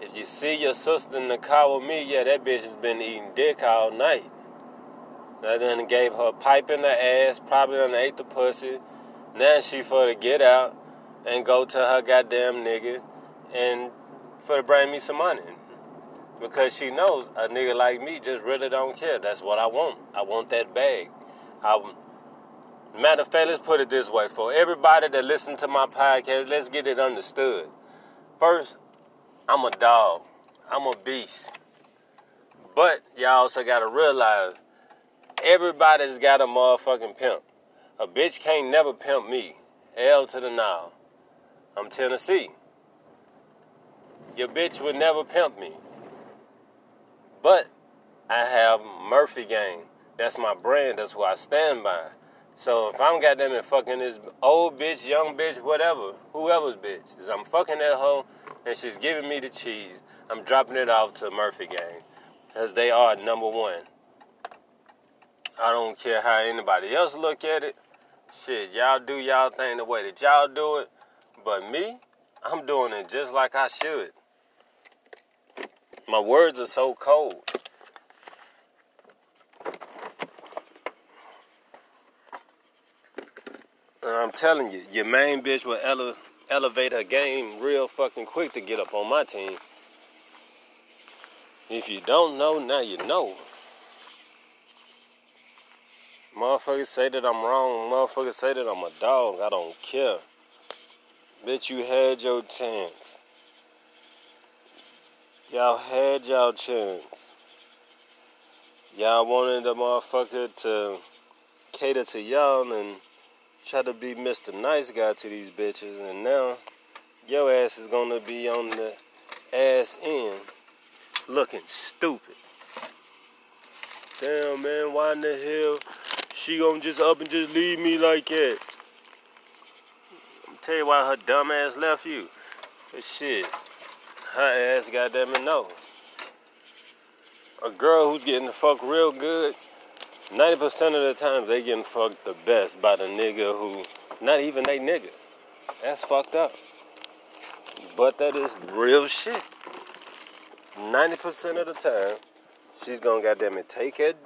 if you see your sister in the car with me, yeah, that bitch has been eating dick all night. I then gave her a pipe in the ass, probably done ate the pussy. Now she for to get out and go to her goddamn nigga and for to bring me some money because she knows a nigga like me just really don't care. That's what I want. I want that bag. I, matter of fact, let's put it this way: for everybody that listen to my podcast, let's get it understood. First, I'm a dog. I'm a beast. But y'all also gotta realize everybody's got a motherfucking pimp. A bitch can't never pimp me. L to the now. I'm Tennessee. Your bitch would never pimp me. But I have Murphy Gang. That's my brand. That's what I stand by. So if I'm goddamn it fucking this old bitch, young bitch, whatever, whoever's bitch, is I'm fucking that hoe and she's giving me the cheese, I'm dropping it off to Murphy Gang. Because they are number one. I don't care how anybody else look at it. Shit, y'all do y'all thing the way that y'all do it. But me, I'm doing it just like I should. My words are so cold. And I'm telling you, your main bitch will ele- elevate her game real fucking quick to get up on my team. If you don't know, now you know. Motherfuckers say that I'm wrong. Motherfuckers say that I'm a dog. I don't care. Bitch, you had your chance. Y'all had y'all chance. Y'all wanted the motherfucker to cater to y'all and try to be Mr. Nice Guy to these bitches, and now your ass is gonna be on the ass end looking stupid. Damn, man, why in the hell she gonna just up and just leave me like that? I'm tell you why her dumb ass left you. But shit her ass goddamn it no. A girl who's getting the fuck real good, 90% of the time they getting fucked the best by the nigga who not even they nigga. That's fucked up. But that is real shit. 90% of the time, she's gonna goddamn it take it.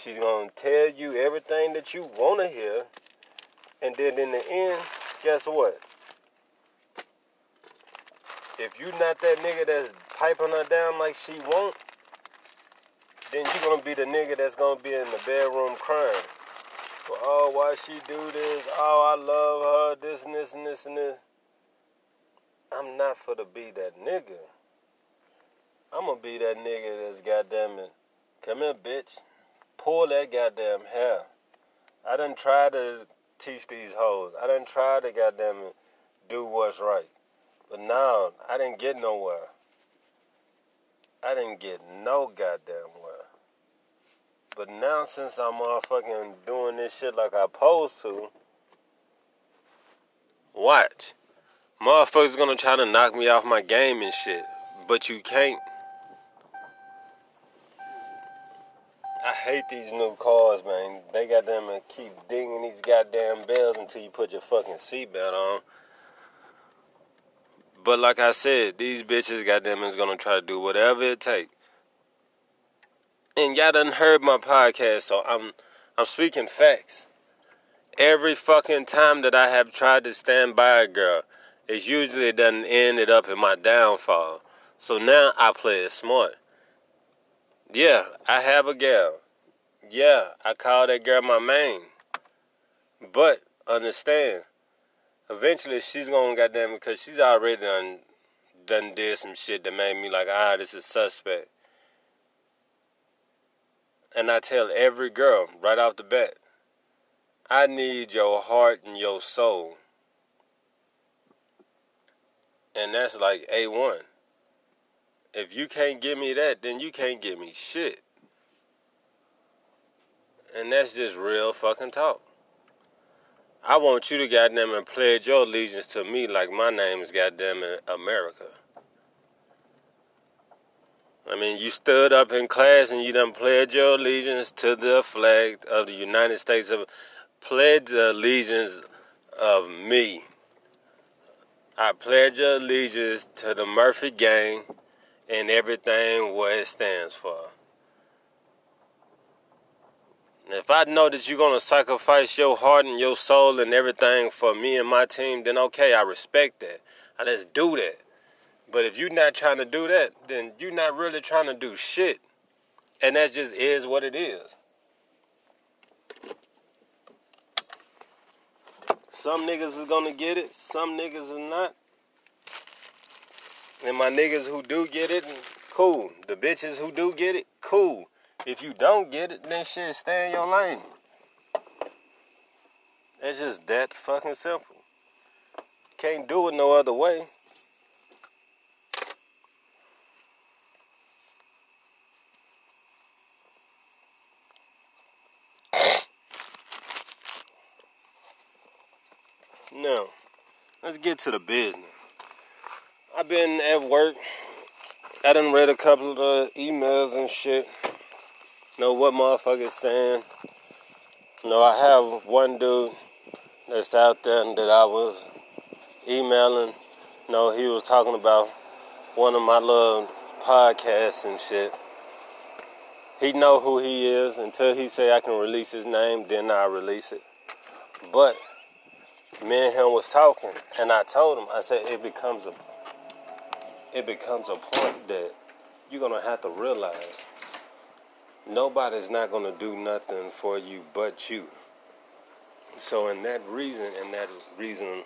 She's gonna tell you everything that you wanna hear. And then in the end, guess what? if you not that nigga that's piping her down like she won't, then you gonna be the nigga that's gonna be in the bedroom crying. Oh, why she do this? Oh, I love her, this and this and this and this. I'm not for to be that nigga. I'm gonna be that nigga that's goddamn it. Come here, bitch. Pull that goddamn hair. I done try to teach these hoes. I done try to goddamn it do what's right. But now I didn't get nowhere. I didn't get no goddamn where. But now since I'm motherfucking doing this shit like I supposed to, watch. Motherfuckers gonna try to knock me off my game and shit. But you can't. I hate these new cars, man. They got them to keep dinging these goddamn bells until you put your fucking seatbelt on. But like I said, these bitches, goddamn, is gonna try to do whatever it takes. And y'all done heard my podcast, so I'm I'm speaking facts. Every fucking time that I have tried to stand by a girl, it's usually done ended up in my downfall. So now I play it smart. Yeah, I have a girl. Yeah, I call that girl my main. But understand, eventually she's gonna goddamn because she's already done done did some shit that made me like, ah, this is suspect. And I tell every girl right off the bat, I need your heart and your soul. And that's like A1. If you can't give me that, then you can't give me shit. And that's just real fucking talk. I want you to goddamn and pledge your allegiance to me like my name is goddamn America. I mean, you stood up in class and you done pledged your allegiance to the flag of the United States of pledge allegiance of me. I pledge allegiance to the Murphy gang and everything what it stands for. If I know that you're gonna sacrifice your heart and your soul and everything for me and my team, then okay, I respect that. I let's do that. But if you're not trying to do that, then you're not really trying to do shit. And that just is what it is. Some niggas is gonna get it, some niggas is not. And my niggas who do get it, cool. The bitches who do get it, cool. If you don't get it, then shit, stay in your lane. It's just that fucking simple. Can't do it no other way. Now, let's get to the business. I've been at work. I done read a couple of emails and shit know what motherfuckers saying. You know, I have one dude that's out there and that I was emailing. You know, he was talking about one of my little podcasts and shit. He know who he is until he say I can release his name, then I release it. But me and him was talking, and I told him, I said it becomes a it becomes a point that you're gonna have to realize nobody's not to do nothing for you but you. So, in that reason, in that reason,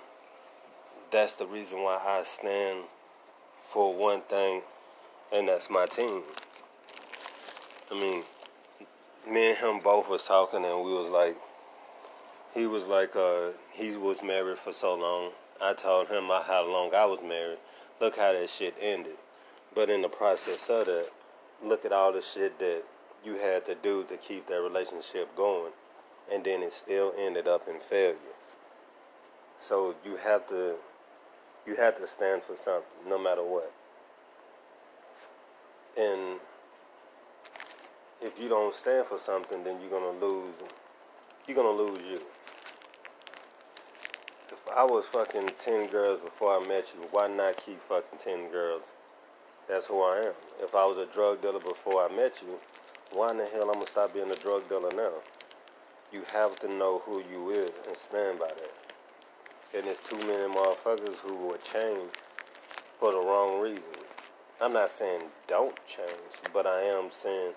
that's the reason why I stand for one thing, and that's my team. I mean, me and him both was talking, and we was like, he was like, uh, he was married for so long. I told him how long I was married. Look how that shit ended. But in the process of that, look at all the shit that you had to do to keep that relationship going, and then it still ended up in failure. So you have to you have to stand for something, no matter what. And if you don't stand for something, then you're gonna lose. You're gonna lose you. I was fucking ten girls before I met you, why not keep fucking ten girls? That's who I am. If I was a drug dealer before I met you, why in the hell I'm gonna stop being a drug dealer now? You have to know who you is and stand by that. And there's too many motherfuckers who will change for the wrong reason. I'm not saying don't change, but I am saying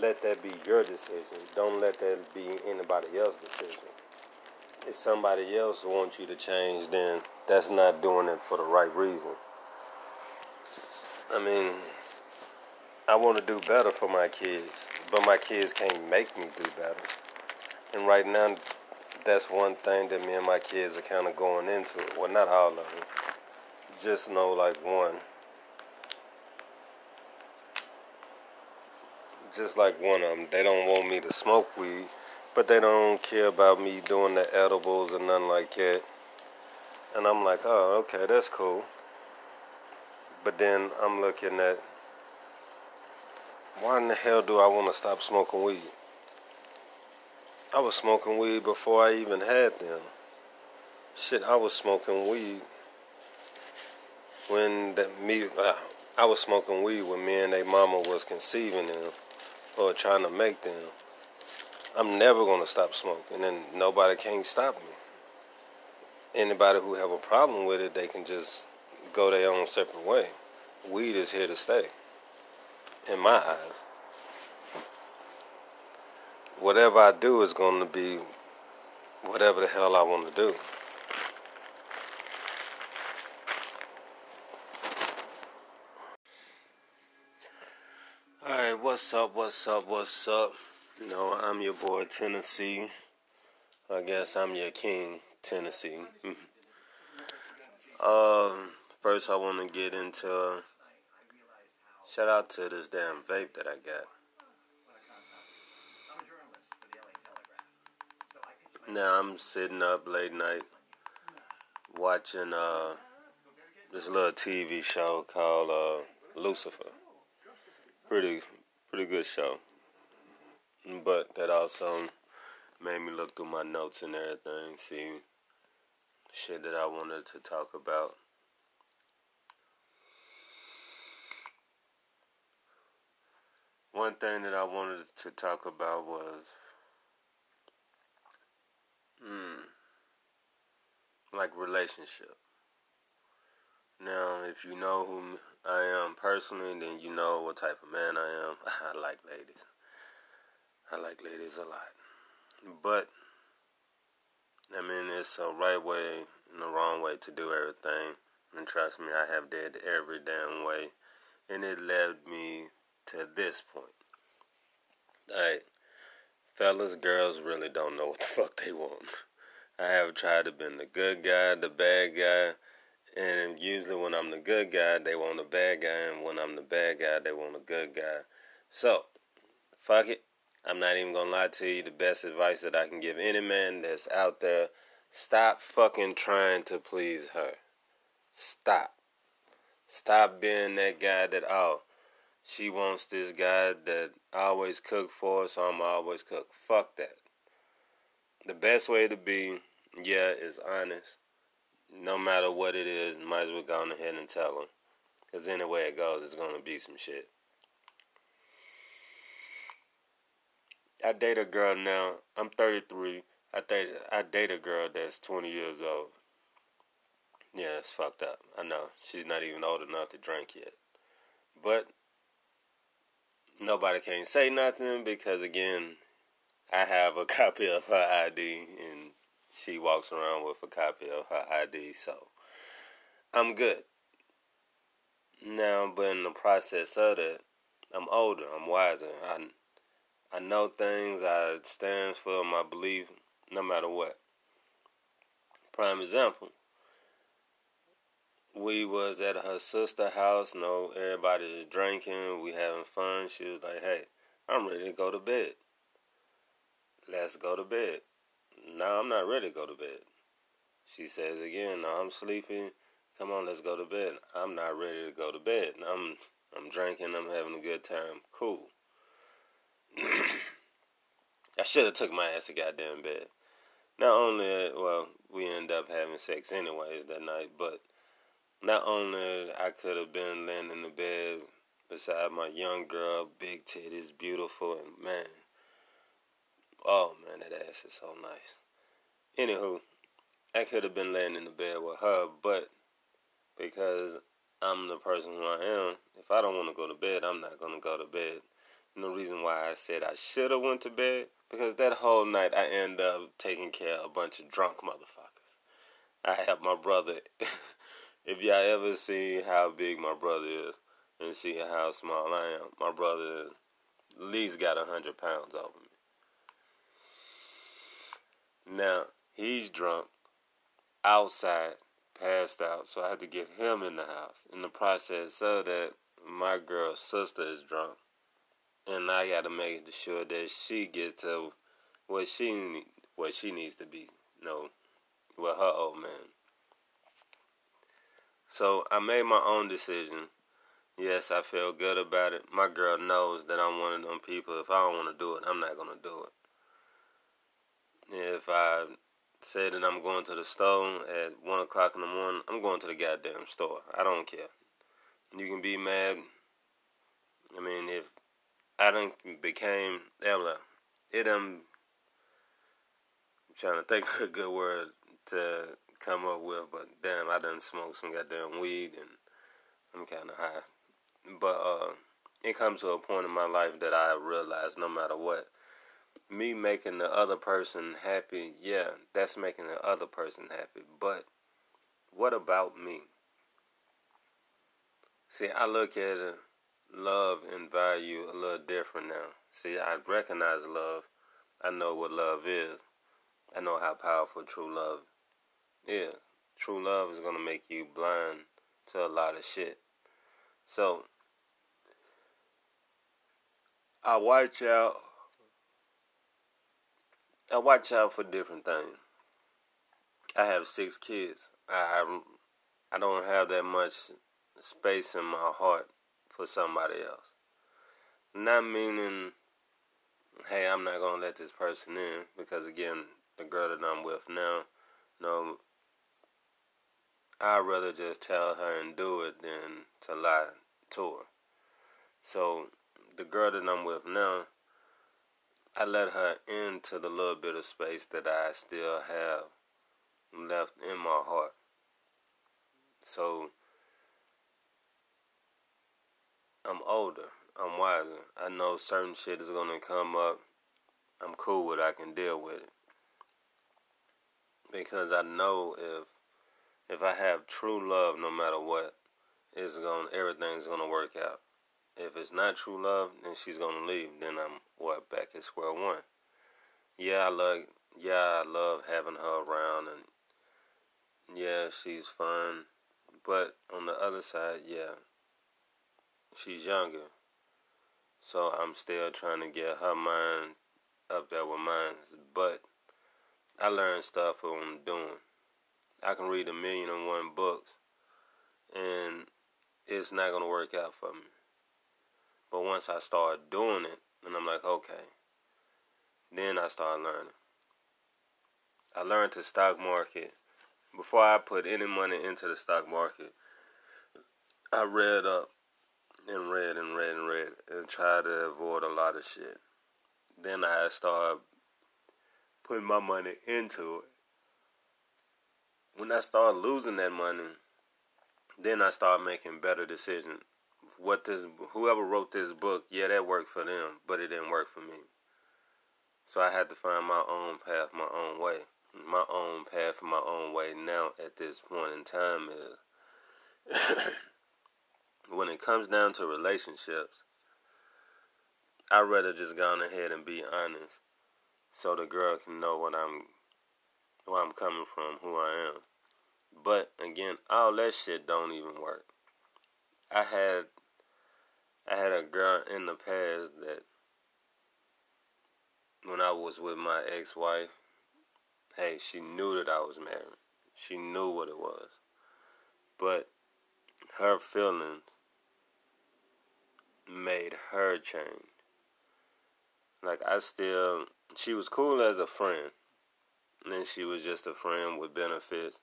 let that be your decision. Don't let that be anybody else's decision. If somebody else wants you to change, then that's not doing it for the right reason. I mean, I want to do better for my kids, but my kids can't make me do better. And right now, that's one thing that me and my kids are kind of going into. Well, not all of them. Just know, like, one. Just like one of them, they don't want me to smoke weed, but they don't care about me doing the edibles or nothing like that. And I'm like, oh, okay, that's cool. But then I'm looking at why in the hell do I want to stop smoking weed? I was smoking weed before I even had them. Shit, I was smoking weed when the, me, uh, I was smoking weed when me and their mama was conceiving them or trying to make them. I'm never gonna stop smoking, and nobody can stop me. Anybody who have a problem with it, they can just go their own separate way. Weed is here to stay in my eyes. Whatever I do is to be whatever the hell I want to do. Alright, what's up, what's up, what's up? Know, I'm your boy Tennessee. I guess I'm your king, Tennessee. uh, first, I want to get into. Shout out to this damn vape that I got. Now I'm sitting up late night watching uh, this little TV show called uh, Lucifer. Pretty, pretty good show. But that also made me look through my notes and everything, see shit that I wanted to talk about. One thing that I wanted to talk about was Hmm. Like relationship. Now, if you know who I am personally, then you know what type of man I am. I like ladies. I like ladies a lot. But, I mean, it's a right way and the wrong way to do everything. And trust me, I have did every damn way. And it led me to this point. Alright fellas, girls really don't know what the fuck they want. I have tried to be the good guy, the bad guy, and usually when I'm the good guy, they want a bad guy, and when I'm the bad guy, they want a good guy. So, fuck it. I'm not even gonna lie to you. The best advice that I can give any man that's out there: stop fucking trying to please her. Stop. Stop being that guy that oh she wants this guy that always cook for her, so I'm always cook. Fuck that. The best way to be, yeah, is honest. No matter what it is, might as well go on ahead and tell them. Because anyway it goes, it's going to be some shit. I date a girl now. I'm 33. I date I date a girl that's 20 years old. Yeah, it's fucked up. I know. She's not even old enough to drink yet. But nobody can say nothing because again, I have a copy of her ID and she walks around with a copy of her ID, so I'm good. Now, but in the process of that, I'm older, I'm wiser. I I know things. I stand for my belief, no matter what. Prime example we was at her sister house. No, everybody's drinking. We having fun. She was like, "Hey, I'm ready to go to bed. Let's go to bed." No, I'm not ready to go to bed. She says again, "No, I'm sleepy. Come on, let's go to bed." I'm not ready to go to bed. I'm I'm drinking. I'm having a good time. Cool. I should have took my ass to goddamn bed. Not only, well, we end up having sex anyways that night, but not only I could have been laying in the bed beside my young girl, big titties, beautiful, and man, oh man, that ass is so nice. Anywho, I could have been laying in the bed with her, but because I'm the person who I am, if I don't want to go to bed, I'm not gonna go to bed. The reason why I said I should have went to bed because that whole night I end up taking care of a bunch of drunk motherfuckers. I have my brother if y'all ever see how big my brother is and see how small I am, my brother at least got a hundred pounds over me. Now he's drunk outside, passed out, so I had to get him in the house. In the process so that, my girl's sister is drunk, and I got to make sure that she gets to what she what she needs to be, you know, with her old man. So I made my own decision. Yes, I feel good about it. My girl knows that I'm one of them people. If I don't want to do it, I'm not to do it. If I say that I'm going to the store at 1 o'clock in the morning, I'm going to the goddamn store. I don't care. You can be mad. I mean, if I done became Ella, it um, I'm trying to think of a good word to come up with, but damn, I done smoked some goddamn weed and I'm kind of high. But uh, it comes to a point in my life that I realize no matter what, me making the other person happy, yeah, that's making the other person happy. But what about me? See, I look at it, love and value a little different now. See, I recognize love. I know what love is. I know how powerful true love is. True love is going to make you blind to a lot of shit. So, I watch out. I watch out for different things. I have six kids. I I don't have that much space in my heart for somebody else. Not meaning, hey, I'm not gonna let this person in because again, the girl that I'm with now, no, I'd rather just tell her and do it than to lie to her. So the girl that I'm with now, I let her into the little bit of space that I still have left in my heart. So I'm older. I'm wiser. I know certain shit is gonna come up. I'm cool with it. I can deal with it. Because I know if if I have true love no matter what, it's going everything's gonna work out. If it's not true love, then she's gonna leave. Then I'm what back at square one. Yeah, I love yeah, I love having her around and yeah, she's fun. But on the other side, yeah, she's younger. So I'm still trying to get her mind up there with mine. But I learned stuff from doing. I can read a million and one books and it's not gonna work out for me. But once I start doing it, and I'm like, okay, then I start learning. I learned the stock market. Before I put any money into the stock market, I read up and read and read and read and tried to avoid a lot of shit. Then I started putting my money into it. When I started losing that money, then I started making better decisions. What this whoever wrote this book, yeah, that worked for them, but it didn't work for me. So I had to find my own path, my own way. My own path, my own way now at this point in time is when it comes down to relationships, I'd rather just go on ahead and be honest so the girl can know what I'm where I'm coming from, who I am. But again, all that shit don't even work. I had I had a girl in the past that when I was with my ex wife, hey, she knew that I was married. She knew what it was. But her feelings made her change. Like I still she was cool as a friend. Then she was just a friend with benefits.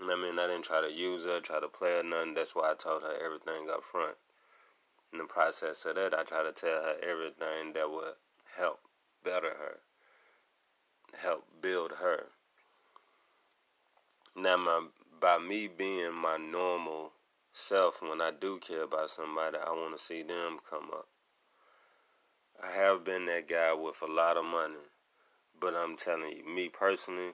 I mean, I didn't try to use her, try to play her, nothing. That's why I told her everything up front. In the process of that, I try to tell her everything that would help better her, help build her. Now, my by me being my normal self, when I do care about somebody, I want to see them come up. I have been that guy with a lot of money, but I'm telling you, me personally,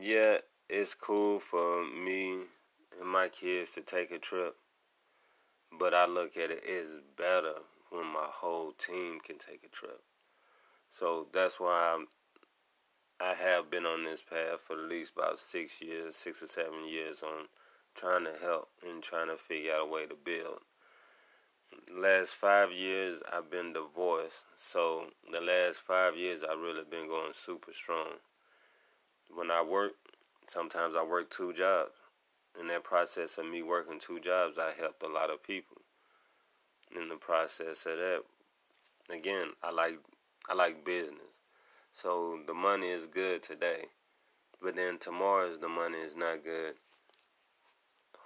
yeah, it's cool for me and my kids to take a trip, but I look at it as better when my whole team can take a trip. So that's why I'm, I have been on this path for at least about six years, six or seven years on trying to help and trying to figure out a way to build. Last five years I've been divorced, so the last five years I've really been going super strong. When I work, sometimes I work two jobs. In that process of me working two jobs, I helped a lot of people. In the process of that, again, I like I like business. So the money is good today. But then tomorrow's the money is not good.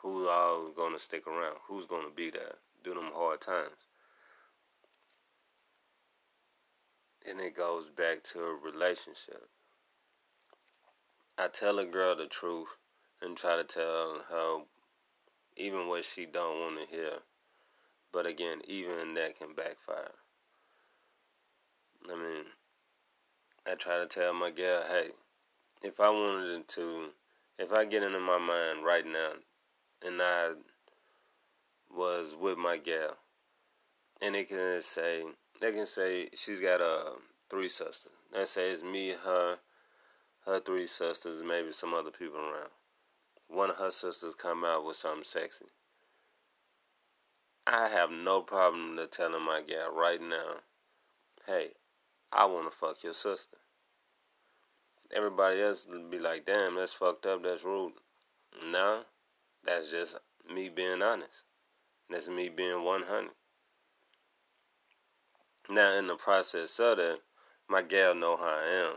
Who all gonna stick around? Who's gonna be there? Do them hard times. And it goes back to a relationship. I tell a girl the truth and try to tell her even what she don't want to hear. But again, even that can backfire. I mean, I try to tell my gal, hey, if I wanted to, if I get into my mind right now, and I was with my gal, and they can say, they can say she's got uh, three sisters. Let's say it's me, her, her three sisters, maybe some other people around. One of her sisters come out with something sexy. I have no problem to telling my gal right now, hey, I want to fuck your sister. Everybody else would be like, damn, that's fucked up, that's rude. No, that's just me being honest. That's me being 100. Now, in the process of that, my gal know how I am.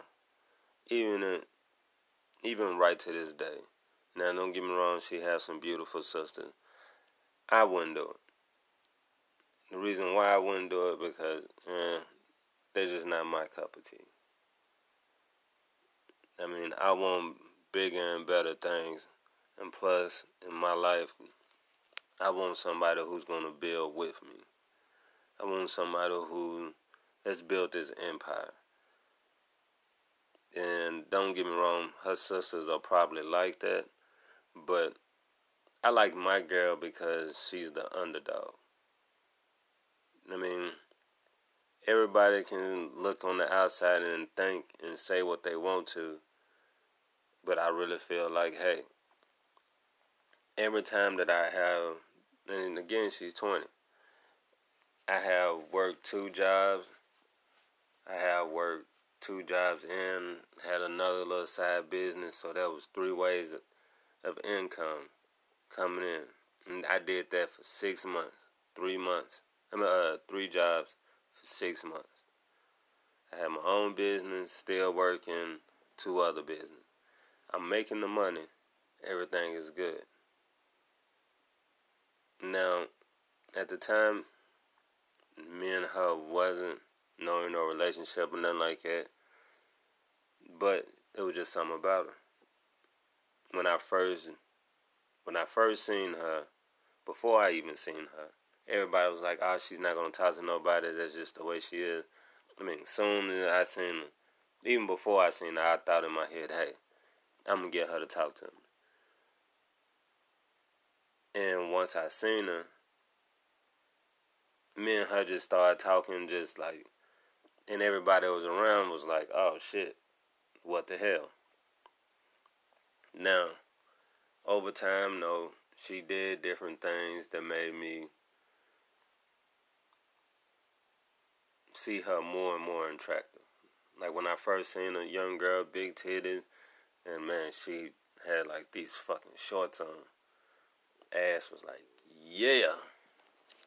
Even in, even right to this day. Now, don't get me wrong, she has some beautiful sisters. I wouldn't do it. The reason why I wouldn't do it because eh, they're just not my cup of tea. I mean, I want bigger and better things, and plus, in my life, I want somebody who's gonna build with me. I want somebody who has built this empire. And don't get me wrong, her sisters are probably like that, but I like my girl because she's the underdog. I mean, everybody can look on the outside and think and say what they want to, but I really feel like, hey, every time that I have, and again, she's 20, I have worked two jobs. I have worked two jobs and had another little side business, so that was three ways of income coming in. And I did that for six months, three months. I mean, uh, three jobs for six months. I had my own business, still working two other business. I'm making the money. Everything is good. Now, at the time, me and her wasn't knowing no relationship or nothing like that. But it was just something about her. When I first when I first seen her, before I even seen her, everybody was like, "Oh, she's not gonna talk to nobody. That's just the way she is." I mean, soon as I seen her, even before I seen her, I thought in my head, "Hey, I'm gonna get her to talk to me." And once I seen her, me and her just started talking, just like, and everybody that was around was like, "Oh shit, what the hell?" Now, over time, though, she did different things that made me see her more and more attractive. Like when I first seen a young girl, big titties, and man, she had like these fucking shorts on. Ass was like, yeah.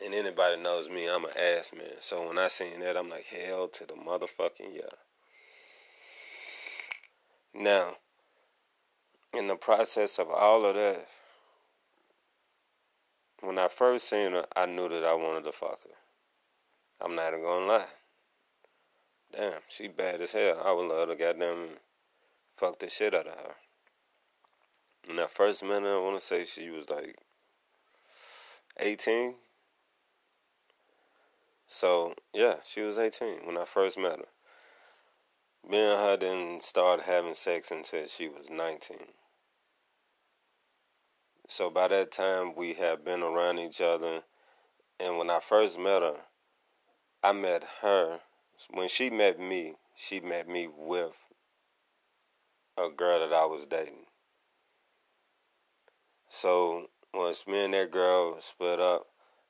And anybody knows me, I'm an ass man. So when I seen that, I'm like, hell to the motherfucking yeah. Now, in the process of all of that, when I first seen her, I knew that I wanted to fuck her. I'm not even gonna lie. Damn, she bad as hell. I would love to goddamn fuck the shit out of her. When I first met her, I wanna say she was like 18. So, yeah, she was 18 when I first met her. Me and her didn't start having sex until she was 19. So by that time, we had been around each other. And when I first met her, I met her. When she met me, she met me with a girl that I was dating. So once me and that girl split up,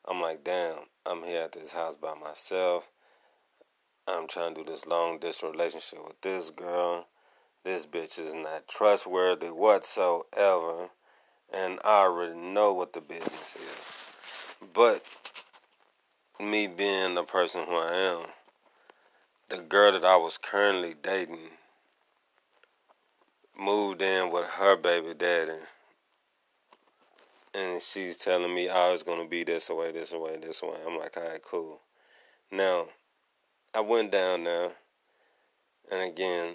I'm like, damn, I'm here at this house by myself. I'm trying to do this long distance relationship with this girl. This bitch is not trustworthy whatsoever. And I already know what the business is. But me being the person who I am, the girl that I was currently dating moved in with her baby daddy. And she's telling me, oh, it's going to be this way, this way, this way. I'm like, all right, cool. Now, I went down there, and again,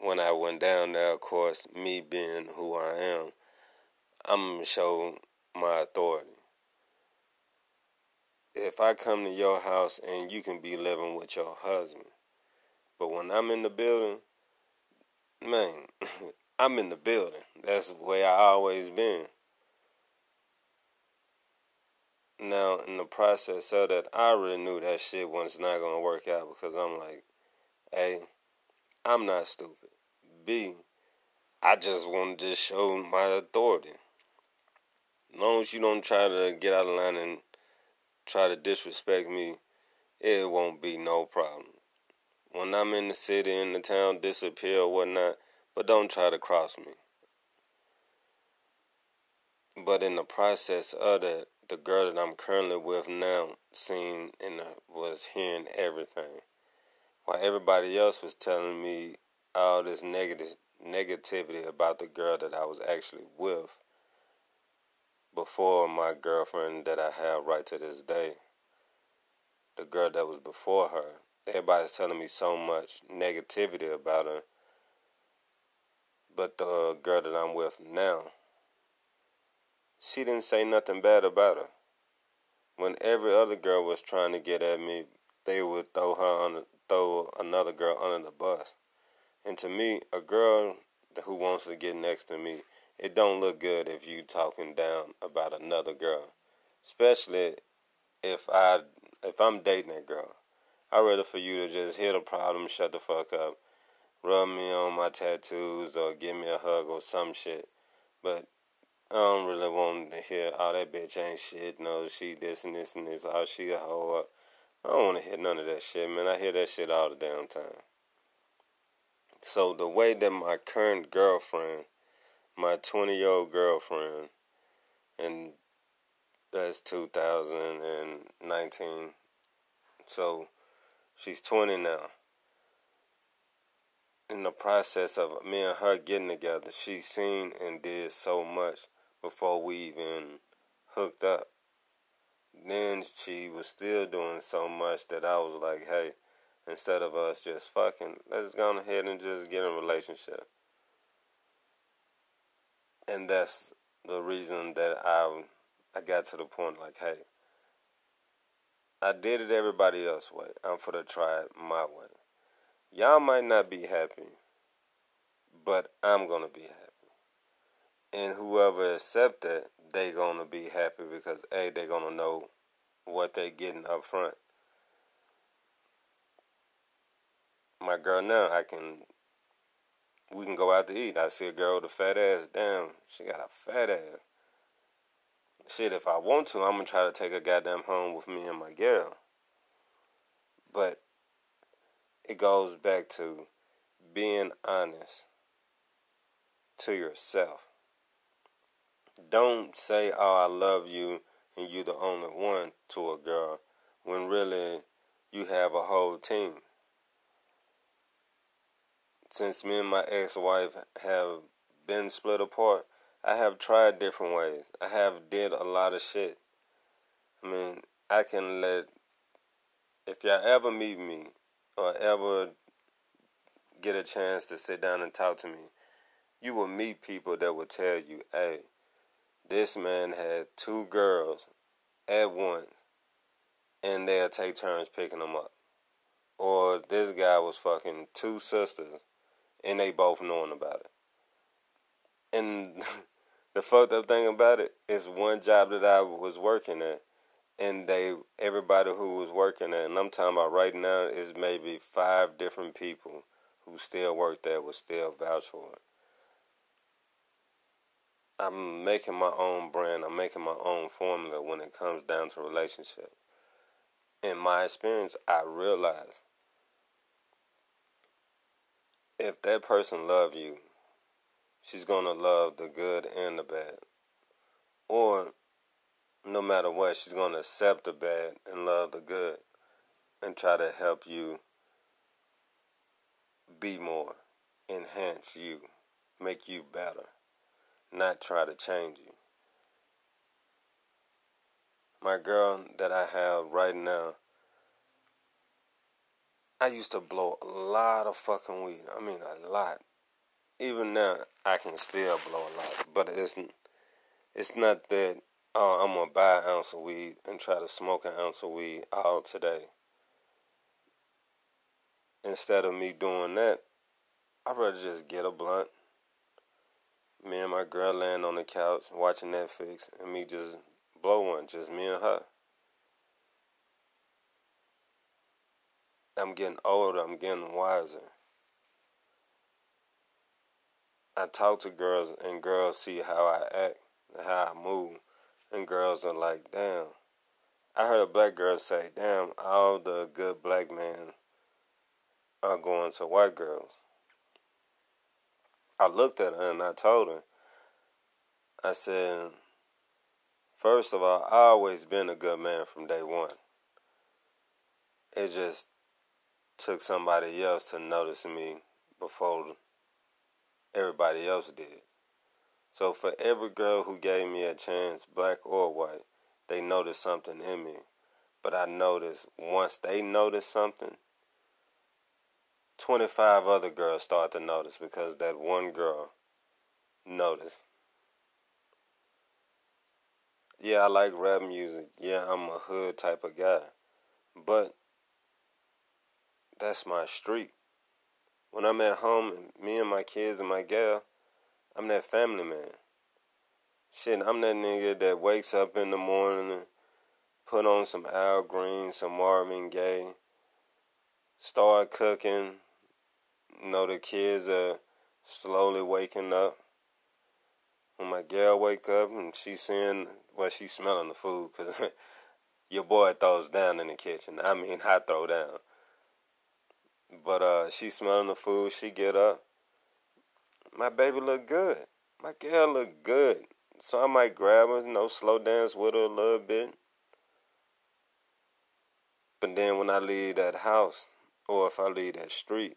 when I went down there, of course, me being who I am, I'm gonna show my authority. If I come to your house and you can be living with your husband, but when I'm in the building, man, I'm in the building. That's the way I always been. Now, in the process of that, I already knew that shit was not gonna work out because I'm like, A, I'm not stupid. B, I just want to just show my authority. As long as you don't try to get out of line and try to disrespect me, it won't be no problem. When I'm in the city, in the town, disappear or whatnot, but don't try to cross me. But in the process of that, the girl that I'm currently with now seen and was hearing everything. While everybody else was telling me all this negative negativity about the girl that I was actually with before my girlfriend that I have right to this day. The girl that was before her. Everybody's telling me so much negativity about her. But the uh, girl that I'm with now, she didn't say nothing bad about her. When every other girl was trying to get at me, they would throw her on, throw another girl under the bus. And to me, a girl who wants to get next to me, it don't look good if you talking down about another girl, especially if I if I'm dating a girl. I'd rather for you to just hit a problem, shut the fuck up, rub me on my tattoos, or give me a hug or some shit. But I don't really want to hear, oh, that bitch ain't shit. No, she this and this and this. Oh, she a hoe. I don't want to hear none of that shit, man. I hear that shit all the damn time. So the way that my current girlfriend, my 20 year old girlfriend, and that's 2019. So she's 20 now in the process of me and her getting together, she seen and did so much before we even hooked up. Then she was still doing so much that I was like, hey, instead of us just fucking, let's go ahead and just get in a relationship. And that's the reason that I I got to the point like, hey, I did it everybody else way. I'm for to try it my way. Y'all might not be happy, but I'm gonna be happy and whoever accept that, they gonna be happy because a they gonna know what they getting up front. My girl now, I can. We can go out to eat. I see a girl with a fat ass. Damn, she got a fat ass. Shit, if I want to, I'm gonna try to take a goddamn home with me and my girl. But it goes back to being honest to yourself. Don't say, oh, I love you and you're the only one to a girl when really you have a whole team. Since me and my ex wife have been split apart, I have tried different ways. I have did a lot of shit. I mean, I can let if y'all ever meet me or ever get a chance to sit down and talk to me, you will meet people that will tell you, hey, this man had two girls at once and they'll take turns picking them up. Or this guy was fucking two sisters and they both knowing about it. And the fucked up thing about it is one job that I was working at and they everybody who was working at and I'm talking about right now is maybe five different people who still work there will still vouch for it. I'm making my own brand. I'm making my own formula when it comes down to relationship. In my experience, I realize if that person love you, she's gonna love the good and the bad. Or no matter what, she's gonna accept the bad and love the good and try to help you be more, enhance you, make you better not try to change you. My girl that I have right now, I used to blow a lot of fucking weed. I mean, a lot. Even now, I can still blow a lot, but it's it's not that oh, I'm gonna buy an ounce of weed and try to smoke an ounce of weed all today. Instead of me doing that, I'd rather just get a blunt. Me and my girl laying on the couch watching Netflix, and me just blow one, just me and her. I'm getting older, I'm getting wiser. I talk to girls, and girls see how I act, and how I move, and girls are like, damn. I heard a black girl say, damn, all the good black men are going to white girls. I looked at her and I told her, I said, first of all, I always been a good man from day one. It just took somebody else to notice me before everybody else did. So for every girl who gave me a chance, black or white, they noticed something in me. But I noticed once they noticed something, 25 other girls start to notice because that one girl noticed. Yeah, I like rap music. Yeah, I'm a hood type of guy. But that's my street. When I'm at home, me and my kids and my gal, I'm that family man. Shit, I'm that nigga that wakes up in the morning put on some Al Green, some Marvin Gaye, start cooking. Know, the kids are slowly waking up. When my gal wake up and she's seeing, well, she's smelling the food because your boy throws down in the kitchen. I mean, I throw down. But uh, she smelling the food. She get up. My baby look good. My girl look good. So I might grab her, you know, slow dance with her a little bit. But then when I leave that house, or if I leave that street,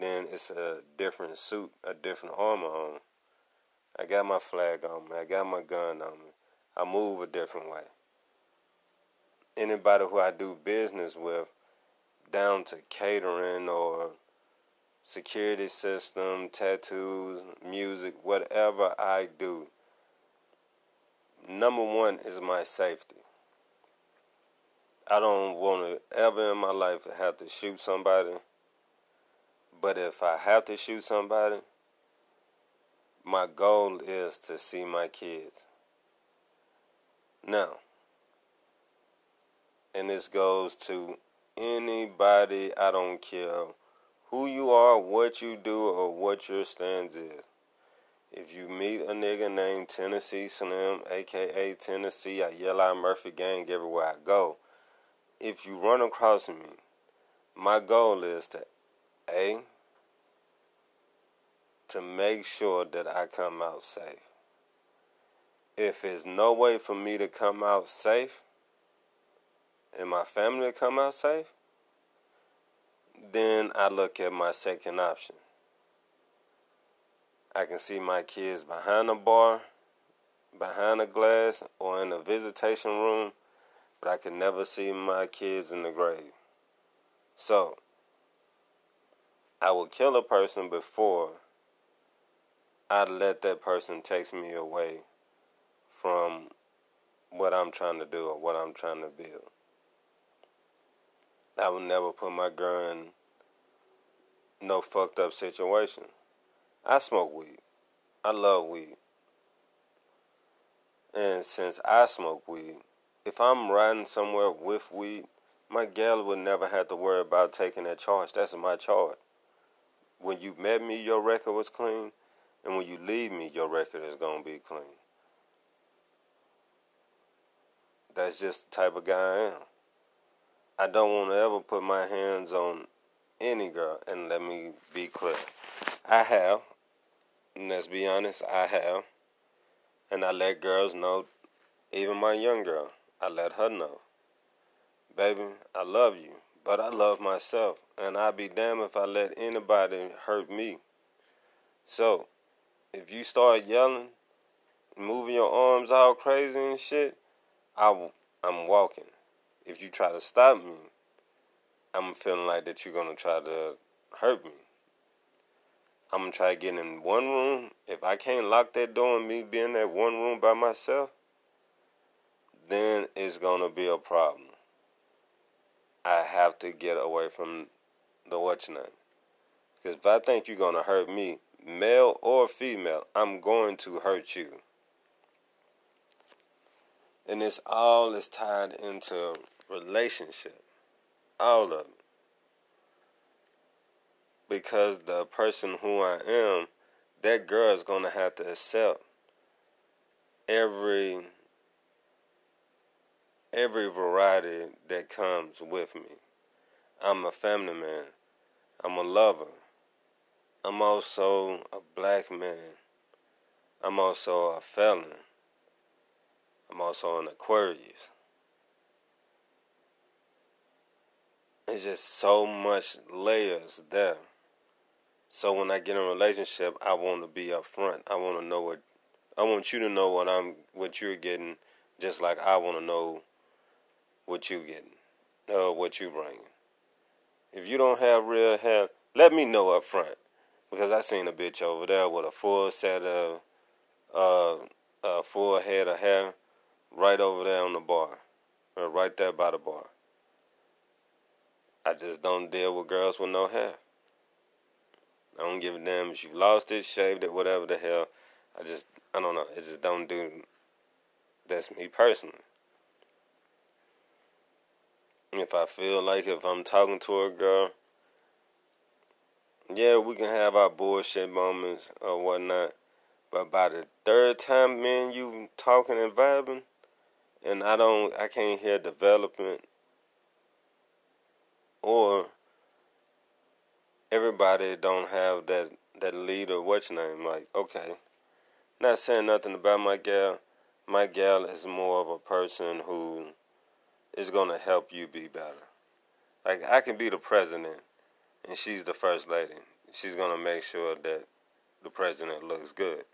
then it's a different suit, a different armor on. I got my flag on me. I got my gun on me. I move a different way. Anybody who I do business with, down to catering or security system, tattoos, music, whatever I do, number one is my safety. I don't want to ever in my life have to shoot somebody. But if I have to shoot somebody, my goal is to see my kids. Now, and this goes to anybody, I don't care who you are, what you do, or what your stance is. If you meet a nigga named Tennessee Slim, aka Tennessee, I yell out Murphy Gang everywhere I go. If you run across me, my goal is to A, to make sure that I come out safe. If there's no way for me to come out safe and my family to come out safe, then I look at my second option. I can see my kids behind a bar, behind a glass, or in a visitation room, but I can never see my kids in the grave. So, I will kill a person before I let that person take me away from what I'm trying to do or what I'm trying to build. I will never put my gun in no fucked up situation. I smoke weed. I love weed. And since I smoke weed, if I'm riding somewhere with weed, my gal would never have to worry about taking that charge. That's my charge. When you met me, your record was clean. And when you leave me, your record is going to be clean. That's just the type of guy I am. I don't want to ever put my hands on any girl. And let me be clear. I have. And let's be honest, I have. And I let girls know, even my young girl, I let her know. Baby, I love you, but I love myself. And I'd be damned if I let anybody hurt me. So, if you start yelling, moving your arms all crazy and shit, I, I'm walking. If you try to stop me, I'm feeling like that you're gonna try to hurt me. I'm gonna try to get in one room. If I can't lock that door and me being in that one room by myself, then it's gonna be a problem. I have to get away from the name. Because if I think you're to hurt me, male or female, I'm going to hurt you. And this all is tied into relationship. All of it. Because the person who I am, that girl is going to have to accept every every variety that comes with me. I'm a family man. I'm a lover. I'm also a black man. I'm also a felon. I'm also an Aquarius. It's just so much layers there. So when I get in a relationship, I want to be upfront. I want to know what I want you to know what I'm what you're getting, just like I want to know what you're getting, uh, what you're bringing. If you don't have real hair, let me know up front, because I seen a bitch over there with a full set of, uh, a full head of hair, right over there on the bar, or right there by the bar. I just don't deal with girls with no hair. I don't give a damn if you lost it, shaved it, whatever the hell. I just, I don't know. It just don't do. That's me personally. If I feel like if I'm talking to a girl, yeah, we can have our bullshit moments or whatnot. But by the third time, man, you talking and vibing, and I don't, I can't hear development or everybody don't have that that leader. What's name? Like, okay, not saying nothing about my gal. My gal is more of a person who is to help you be better. Like I can be the president, and she's the first lady. She's going to make sure that the president looks good.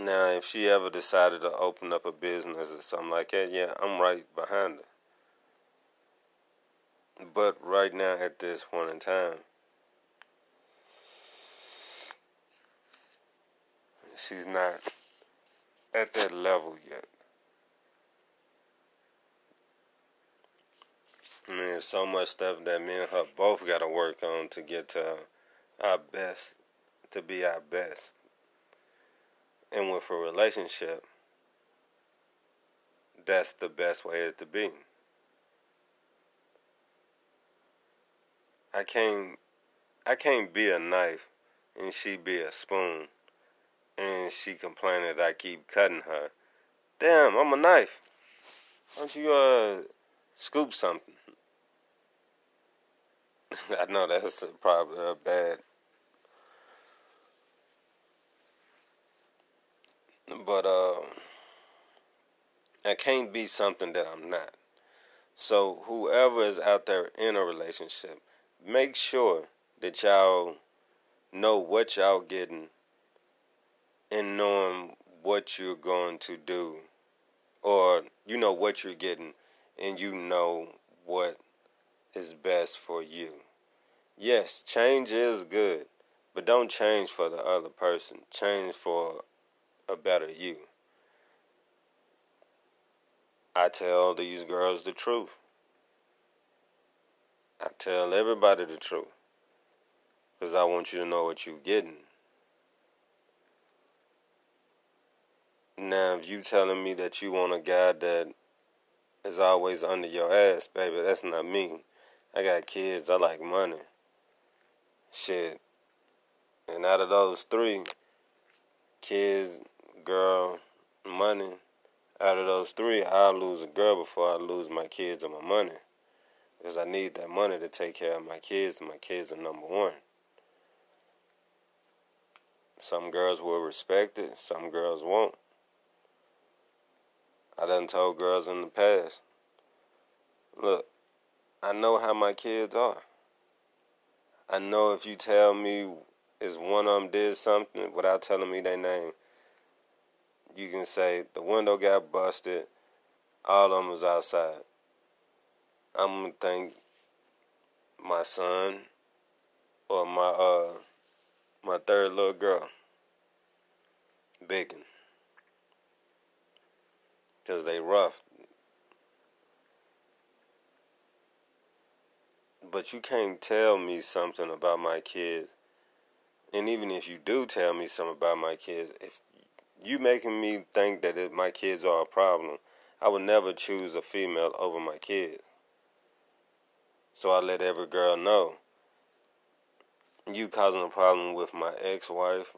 Now, if she ever decided to open up a business or something like that, yeah, I'm right behind her. But right now, at this point in time, she's not at that level yet. I mean, so much stuff that me and her both got to work on to get to our best, to be our best. And with a relationship, that's the best way it to be. I can't I can't be a knife and she be a spoon and she complain that I keep cutting her. Damn, I'm a knife. Why don't you uh scoop something? I know that's probably a bad but uh I can't be something that I'm not. So whoever is out there in a relationship, make sure that y'all know what y'all getting and knowing what you're going to do or you know what you're getting and you know what is best for you. Yes, change is good, but don't change for the other person. Change for a better you. I tell these girls the truth. I tell everybody the truth. Because I want you to know what you're getting. Now, if you telling me that you want a guy that is always under your ass, baby, that's not me. I got kids. I like money. Shit. And out of those three, kids, girl, money, out of those three, I'll lose a girl before I lose my kids and my money because I need that money to take care of my kids, and my kids are number one. Some girls will respect it, some girls won't. I done told girls in the past, look, I know how my kids are. I know if you tell me is one of them did something without telling me their name, you can say the window got busted, all of them was outside. I'm gonna think my son or my uh my third little girl, Bacon, because they rough. But you can't tell me something about my kids. And even if you do tell me something about my kids, if you making me think that it, my kids are a problem, I would never choose a female over my kids. So I let every girl know. You causing a problem with my ex-wife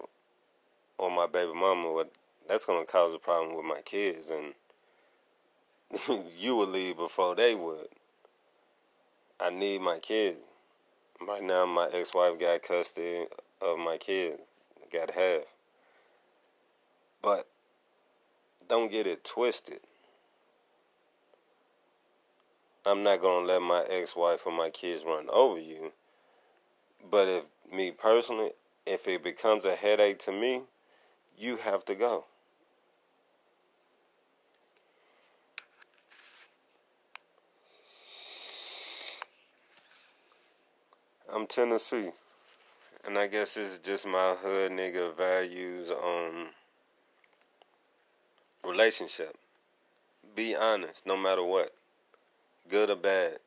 or my baby mama, that's going to cause a problem with my kids. And you would leave before they would. I need my kids. Right now, my ex-wife got custody of my kids. Got half. But don't get it twisted. I'm not gonna let my ex-wife or my kids run over you. But if me personally, if it becomes a headache to me, you have to go. I'm Tennessee. And I guess it's just my hood nigga values on relationship. Be honest, no matter what. Good or bad.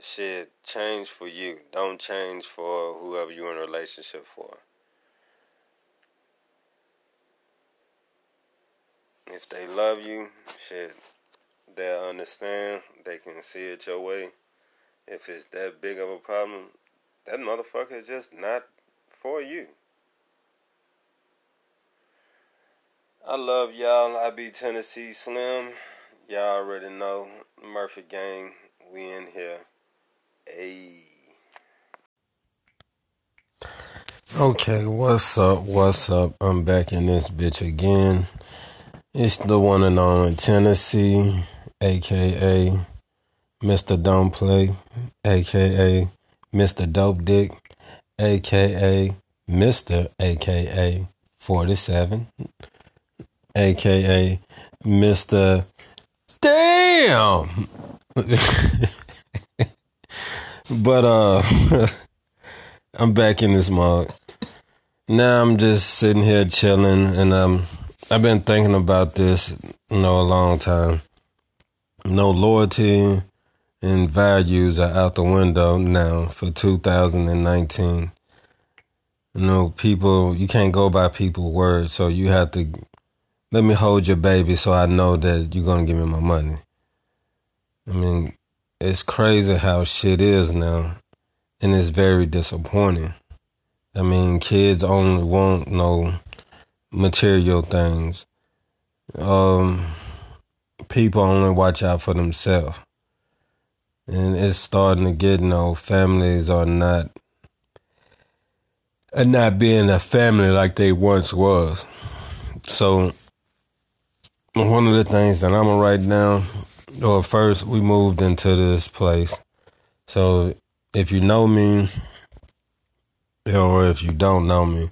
Shit, change for you. Don't change for whoever you're in a relationship for. If they love you, shit, they'll understand. They can see it your way. If it's that big of a problem, that motherfucker is just not for you. I love y'all. I be Tennessee Slim. Y'all already know. Murphy Gang. We in here. Ayy. Okay, what's up? What's up? I'm back in this bitch again. It's the one and only Tennessee, aka Mr. Don't Play, aka Mr. Dope Dick, aka Mr. aka 47, aka Mr. Damn. but uh I'm back in this mug. Now I'm just sitting here chilling and um I've been thinking about this, you know, a long time. No loyalty and values are out the window now for 2019. You know, people, you can't go by people's words, so you have to let me hold your baby so I know that you're going to give me my money. I mean, it's crazy how shit is now, and it's very disappointing. I mean, kids only want no material things. Um, people only watch out for themselves. And it's starting to get, you know, families are not are not being a family like they once was. So one of the things that I'm gonna write down, or first we moved into this place. So if you know me, or if you don't know me,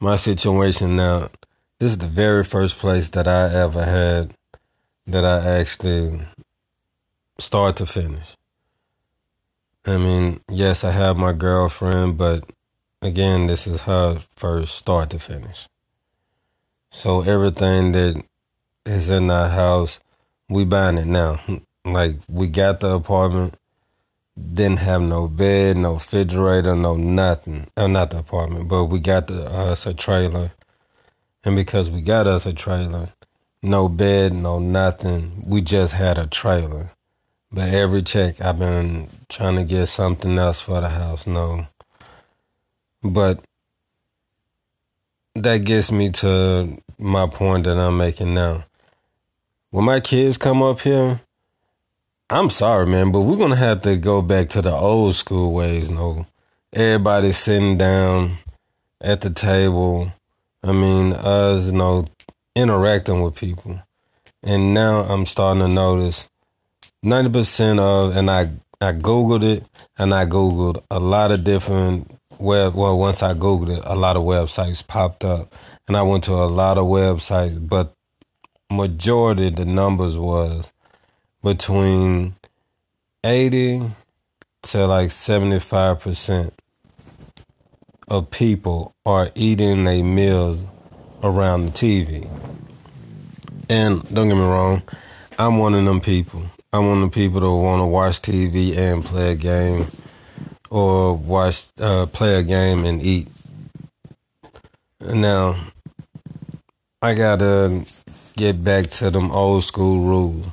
my situation now, this is the very first place that I ever had that I actually start to finish. I mean, yes, I have my girlfriend, but again, this is her first start to finish. So everything that is in our house, we buying it now. Like we got the apartment, didn't have no bed, no refrigerator, no nothing. Uh, not the apartment, but we got the, us a trailer. And because we got us a trailer, no bed, no nothing, we just had a trailer. But every check I've been trying to get something else for the house, no. But that gets me to my point that I'm making now. When my kids come up here, I'm sorry, man, but we're gonna have to go back to the old school ways, no. Everybody sitting down at the table. I mean, us, you know, interacting with people. And now I'm starting to notice 90% of, and I, I Googled it and I Googled a lot of different web, well, once I Googled it, a lot of websites popped up and I went to a lot of websites, but majority the numbers was between 80 to like 75% of people are eating their meals around the TV. And don't get me wrong, I'm one of them people. I want the people to want to watch TV and play a game, or watch uh, play a game and eat. Now, I gotta get back to them old school rules.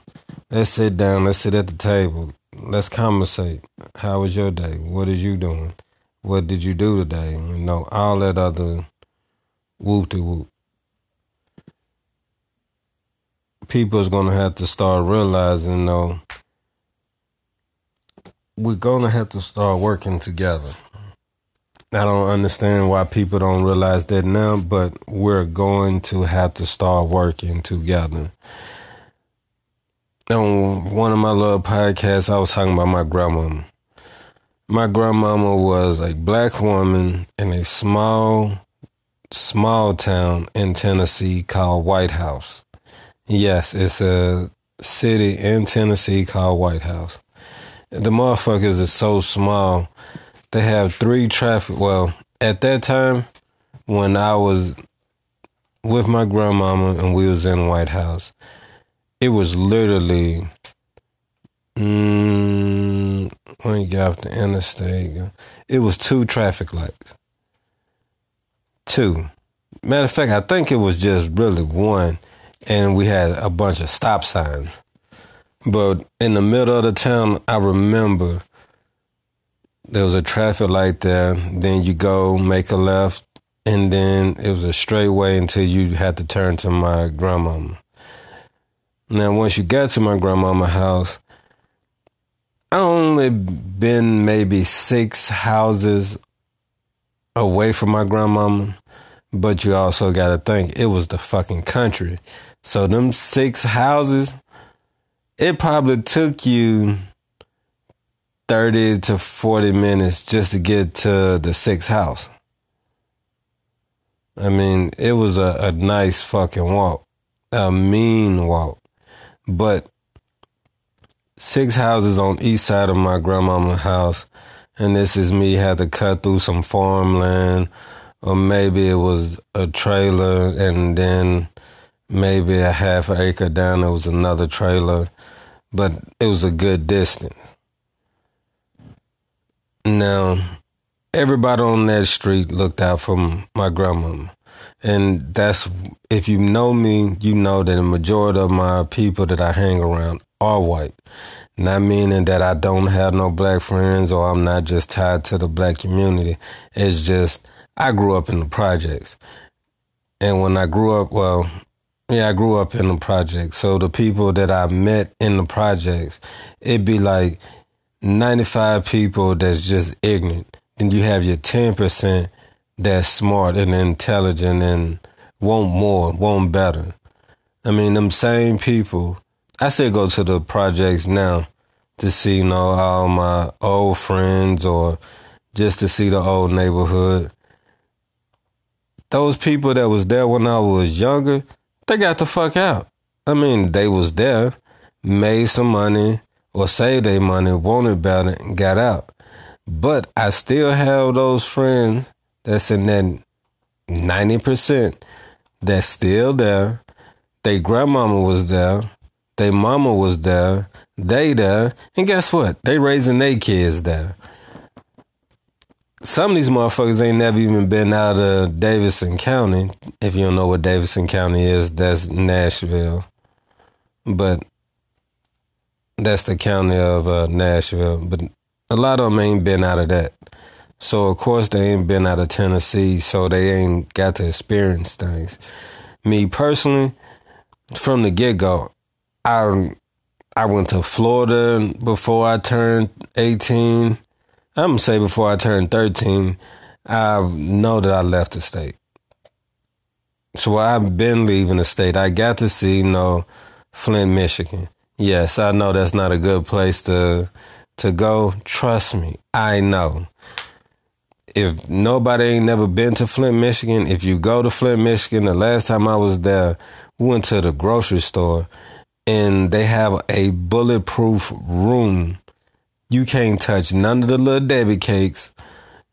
Let's sit down. Let's sit at the table. Let's conversate. How was your day? What is you doing? What did you do today? You know, all that other whoop de whoop. People's gonna have to start realizing, though we're gonna have to start working together. I don't understand why people don't realize that now, but we're going to have to start working together. On one of my little podcasts, I was talking about my grandmama. My grandmama was a black woman in a small, small town in Tennessee called White House. Yes, it's a city in Tennessee called White House. The motherfuckers is so small they have three traffic. Well, at that time, when I was with my grandmama and we was in White House, it was literally mm, when you get off the interstate, it was two traffic lights. Two. Matter of fact, I think it was just really one, and we had a bunch of stop signs. But in the middle of the town, I remember there was a traffic light there. Then you go make a left, and then it was a straight way until you had to turn to my grandmama. Now, once you got to my grandmama house, I only been maybe six houses away from my grandmama, but you also got to think it was the fucking country. So them six houses, it probably took you 30 to 40 minutes just to get to the sixth house. I mean, it was a, a nice fucking walk, a mean walk. But six houses on east side of my grandmama's house, and this is me had to cut through some farmland, or maybe it was a trailer, and then maybe a half acre down there was another trailer, but it was a good distance. Now, everybody on that street looked out for my grandmama. And that's, if you know me, you know that the majority of my people that I hang around are white. Not meaning that I don't have no black friends or I'm not just tied to the black community. It's just, I grew up in the projects. And when I grew up, well, yeah, I grew up in the projects. So the people that I met in the projects, it'd be like, 95 people that's just ignorant. Then you have your 10% that's smart and intelligent and want more, want better. I mean, them same people, I still go to the projects now to see, you know, all my old friends or just to see the old neighborhood. Those people that was there when I was younger, they got the fuck out. I mean, they was there, made some money, or saved their money, wanted about it, and got out. But I still have those friends that's in that 90% that's still there. Their grandmama was there. Their mama was there. They there. And guess what? They raising their kids there. Some of these motherfuckers ain't never even been out of Davidson County. If you don't know what Davidson County is, that's Nashville. But that's the county of uh, Nashville, but a lot of them ain't been out of that. So of course they ain't been out of Tennessee, so they ain't got to experience things. Me personally, from the get go, I I went to Florida before I turned eighteen. I'm gonna say before I turned thirteen. I know that I left the state. So I've been leaving the state. I got to see, you know, Flint, Michigan. Yes, I know that's not a good place to to go. Trust me, I know. If nobody ain't never been to Flint, Michigan, if you go to Flint, Michigan, the last time I was there, we went to the grocery store and they have a bulletproof room. You can't touch none of the little Debbie cakes.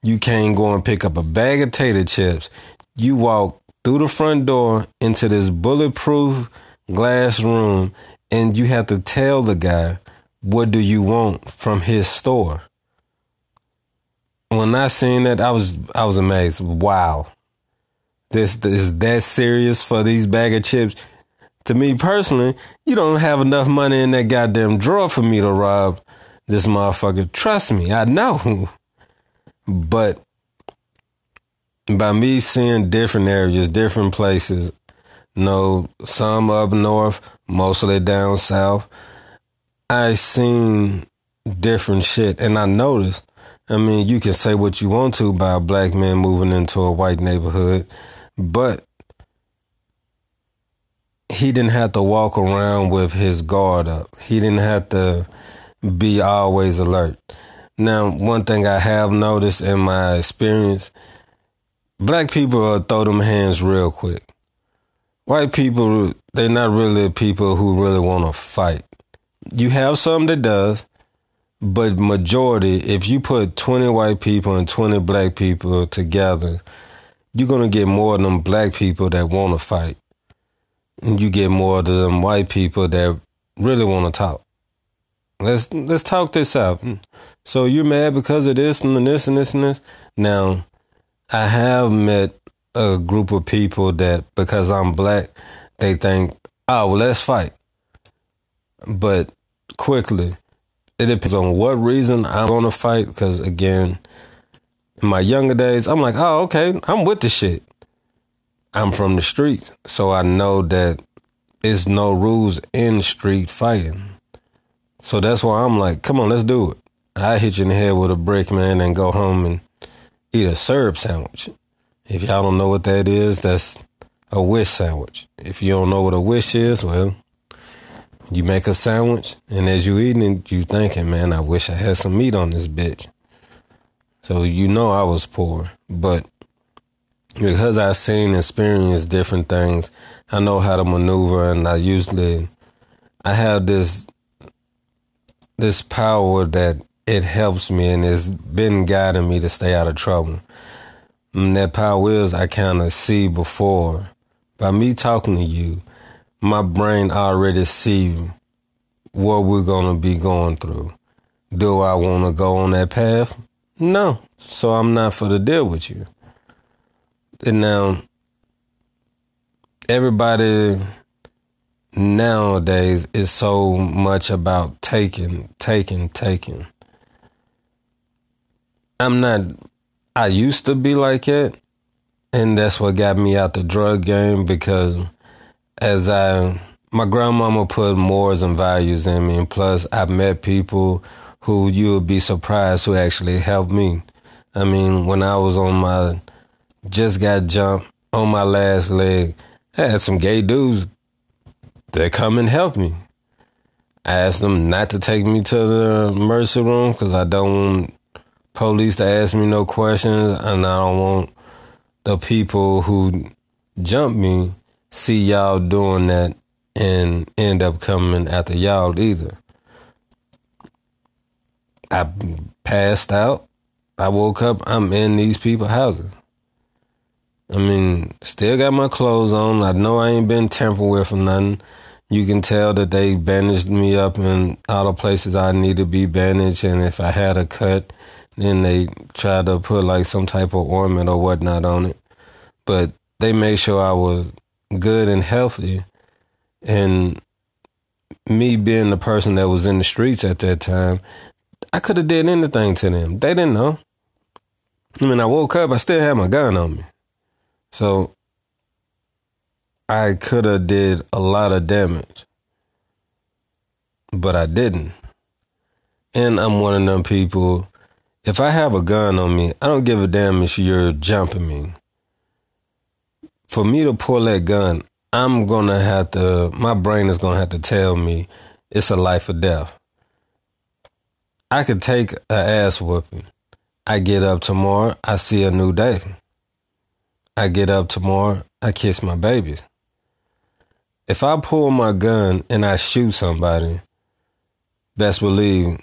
You can't go and pick up a bag of tater chips. You walk through the front door into this bulletproof glass room and you have to tell the guy what do you want from his store? When I seen that, I was I was amazed. Wow, this, this is that serious for these bag of chips. To me personally, you don't have enough money in that goddamn drawer for me to rob this motherfucker. Trust me, I know. But by me seeing different areas, different places, you know, some up north, mostly down south, I seen different shit and I noticed. I mean, you can say what you want to about a black man moving into a white neighborhood, but he didn't have to walk around with his guard up. He didn't have to be always alert. Now, one thing I have noticed in my experience, black people throw them hands real quick. White people, they're not really people who really want to fight. You have some that does, but majority, if you put 20 white people and 20 black people together, you're going to get more of them black people that want to fight. And you get more of them white people that really want to talk. Let's let's talk this out. So you're mad because of this and this and this and this. Now, I have met a group of people that because I'm black, they think, oh well, let's fight. But quickly, it depends on what reason I'm gonna fight. Because again, in my younger days, I'm like, oh okay, I'm with the shit. I'm from the streets, so I know that it's no rules in street fighting. So that's why I'm like, come on, let's do it. I hit you in the head with a brick, man, and go home and eat a syrup sandwich. If y'all don't know what that is, that's a wish sandwich. If you don't know what a wish is, well, you make a sandwich, and as you eating it, you thinking, man, I wish I had some meat on this bitch. So you know I was poor, but because I've seen and experienced different things, I know how to maneuver, and I usually I have this this power that it helps me and it's been guiding me to stay out of trouble. And that power is I kind of see before. By me talking to you, my brain already see what we're going to be going through. Do I want to go on that path? No. So I'm not for the deal with you. And now, everybody nowadays is so much about taking, taking, taking. I'm not, I used to be like it. And that's what got me out the drug game because as I, my grandmama put mores and values in me. And plus, I met people who you would be surprised who actually helped me. I mean, when I was on my, just got jumped on my last leg, I had some gay dudes they come and help me. I asked them not to take me to the emergency room because I don't want police to ask me no questions, and I don't want the people who jump me see y'all doing that and end up coming after y'all either. I passed out. I woke up. I'm in these people's houses. I mean, still got my clothes on. I know I ain't been tampered with or nothing. You can tell that they bandaged me up in all the places I need to be bandaged. And if I had a cut, then they tried to put like some type of ointment or whatnot on it. But they made sure I was good and healthy. And me being the person that was in the streets at that time, I could have did anything to them. They didn't know. I mean, I woke up, I still had my gun on me. So I could have did a lot of damage. But I didn't. And I'm one of them people, if I have a gun on me, I don't give a damn if you're jumping me. For me to pull that gun, I'm gonna have to my brain is gonna have to tell me it's a life or death. I could take a ass whooping. I get up tomorrow, I see a new day. I get up tomorrow, I kiss my babies. If I pull my gun and I shoot somebody, best believe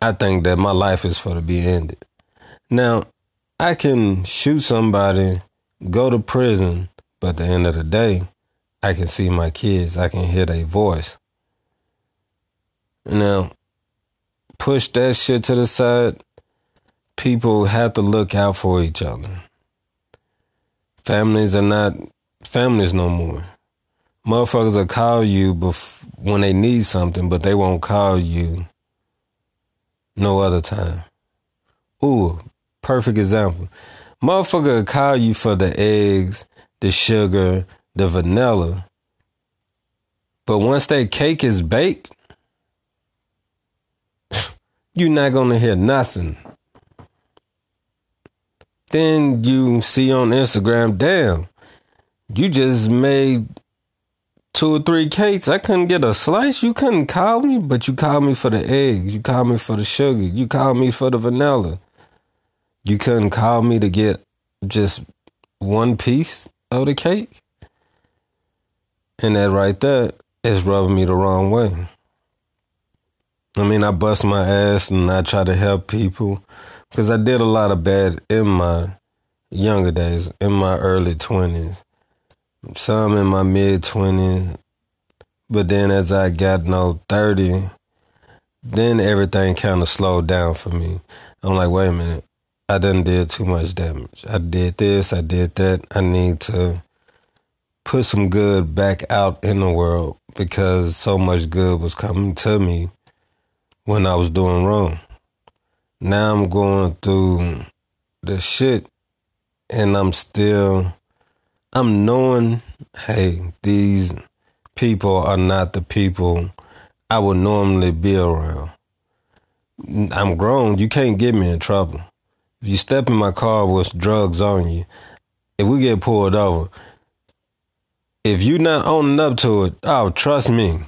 I think that my life is for to be ended. Now, I can shoot somebody, go to prison, but at the end of the day, I can see my kids, I can hear their voice. Now, push that shit to the side, people have to look out for each other. Families are not families no more. Motherfuckers will call you bef- when they need something, but they won't call you no other time. Ooh, perfect example. Motherfucker will call you for the eggs, the sugar, the vanilla. But once that cake is baked, you're not gonna hear nothing. Then you see on Instagram, damn, you just made two or three cakes. I couldn't get a slice. You couldn't call me, but you called me for the eggs. You called me for the sugar. You called me for the vanilla. You couldn't call me to get just one piece of the cake. And that right there is rubbing me the wrong way. I mean, I bust my ass and I try to help people because I did a lot of bad in my younger days, in my early 20s some in my mid 20s. But then as I got no 30, then everything kind of slowed down for me. I'm like, wait a minute, I done did too much damage. I did this, I did that. I need to put some good back out in the world because so much good was coming to me when I was doing wrong. Now I'm going through the shit and I'm still I'm knowing, hey, these people are not the people I would normally be around. I'm grown. You can't get me in trouble. If you step in my car with drugs on you, if we get pulled over, if you're not owning up to it, oh, trust me.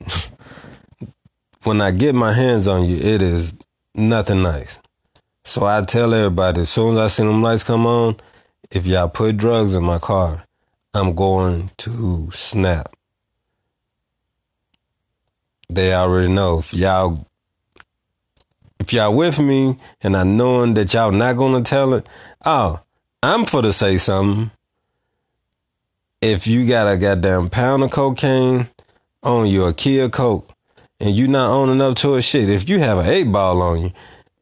when I get my hands on you, it is nothing nice. So I tell everybody as soon as I see them lights come on, if y'all put drugs in my car, I'm going to snap. They already know if y'all if y'all with me and I knowing that y'all not gonna tell it, oh, I'm for to say something. If you got a goddamn pound of cocaine on you, a Kia Coke, and you not owning up to a shit, if you have an eight ball on you,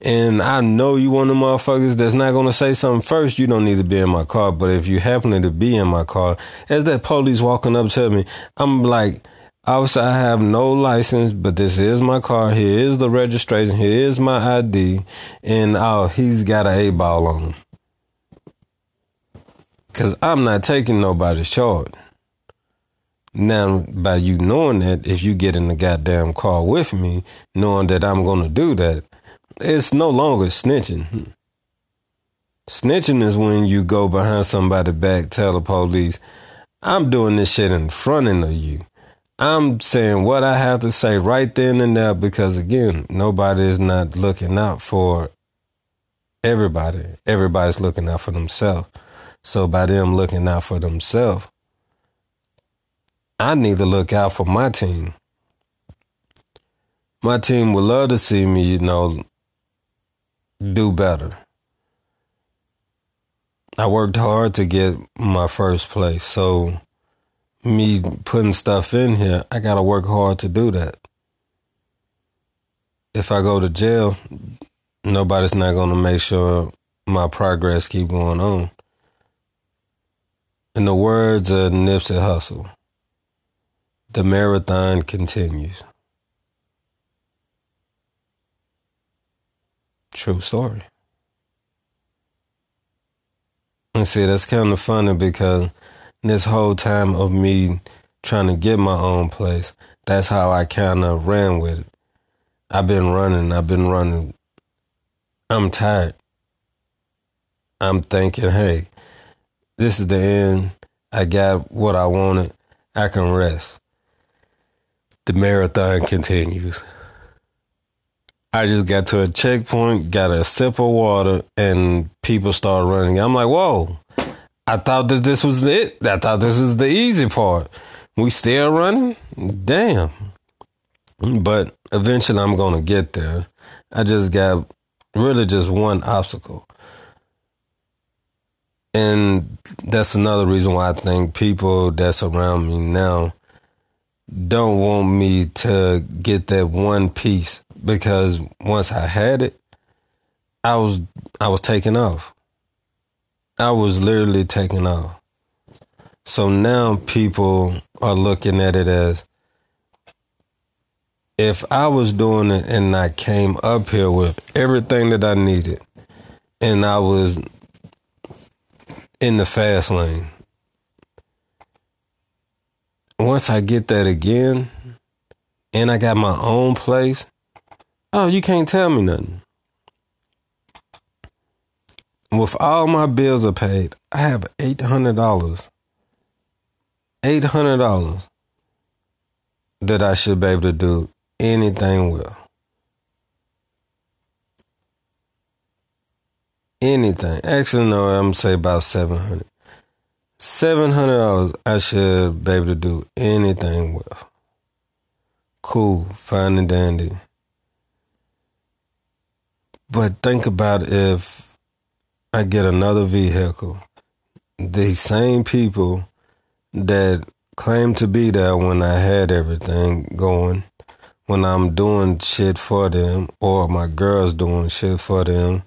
and I know you one of the motherfuckers that's not gonna say something first, you don't need to be in my car. But if you happen to be in my car, as that police walking up to me, I'm like, obviously I have no license, but this is my car. Here is the registration. Here is my ID, and oh, he's got a A ball on him. Cause I'm not taking nobody's charge. Now, by you knowing that, if you get in the goddamn car with me, knowing that I'm gonna do that, it's no longer snitching. Snitching is when you go behind somebody's back, tell the police, I'm doing this shit in front of you. I'm saying what I have to say right then and there because, again, nobody is not looking out for everybody. Everybody's looking out for themselves. So, by them looking out for themselves, I need to look out for my team. My team would love to see me, you know, do better. I worked hard to get my first place. So, me putting stuff in here, I got to work hard to do that. If I go to jail, nobody's not going to make sure my progress keep going on. In the words of Nipsey Hussle, the marathon continues. True story. And see, that's kind of funny because this whole time of me trying to get my own place, that's how I kind of ran with it. I've been running, I've been running. I'm tired. I'm thinking, hey, this is the end. I got what I wanted. I can rest. The marathon continues. I just got to a checkpoint, got a sip of water, and people start running. I'm like, whoa, I thought that this was it. I thought this was the easy part. We still running? Damn. But eventually I'm going to get there. I just got really just one obstacle. And that's another reason why I think people that's around me now don't want me to get that one piece because once I had it, I was I was taking off. I was literally taking off. So now people are looking at it as if I was doing it and I came up here with everything that I needed and I was in the fast lane. Once I get that again and I got my own place, oh, you can't tell me nothing. With all my bills are paid, I have $800. $800 that I should be able to do anything with. Anything. Actually, no, I'm gonna say about 700 $700 I should be able to do anything with. Cool, fine and dandy. But think about if I get another vehicle, the same people that claim to be there when I had everything going, when I'm doing shit for them, or my girl's doing shit for them.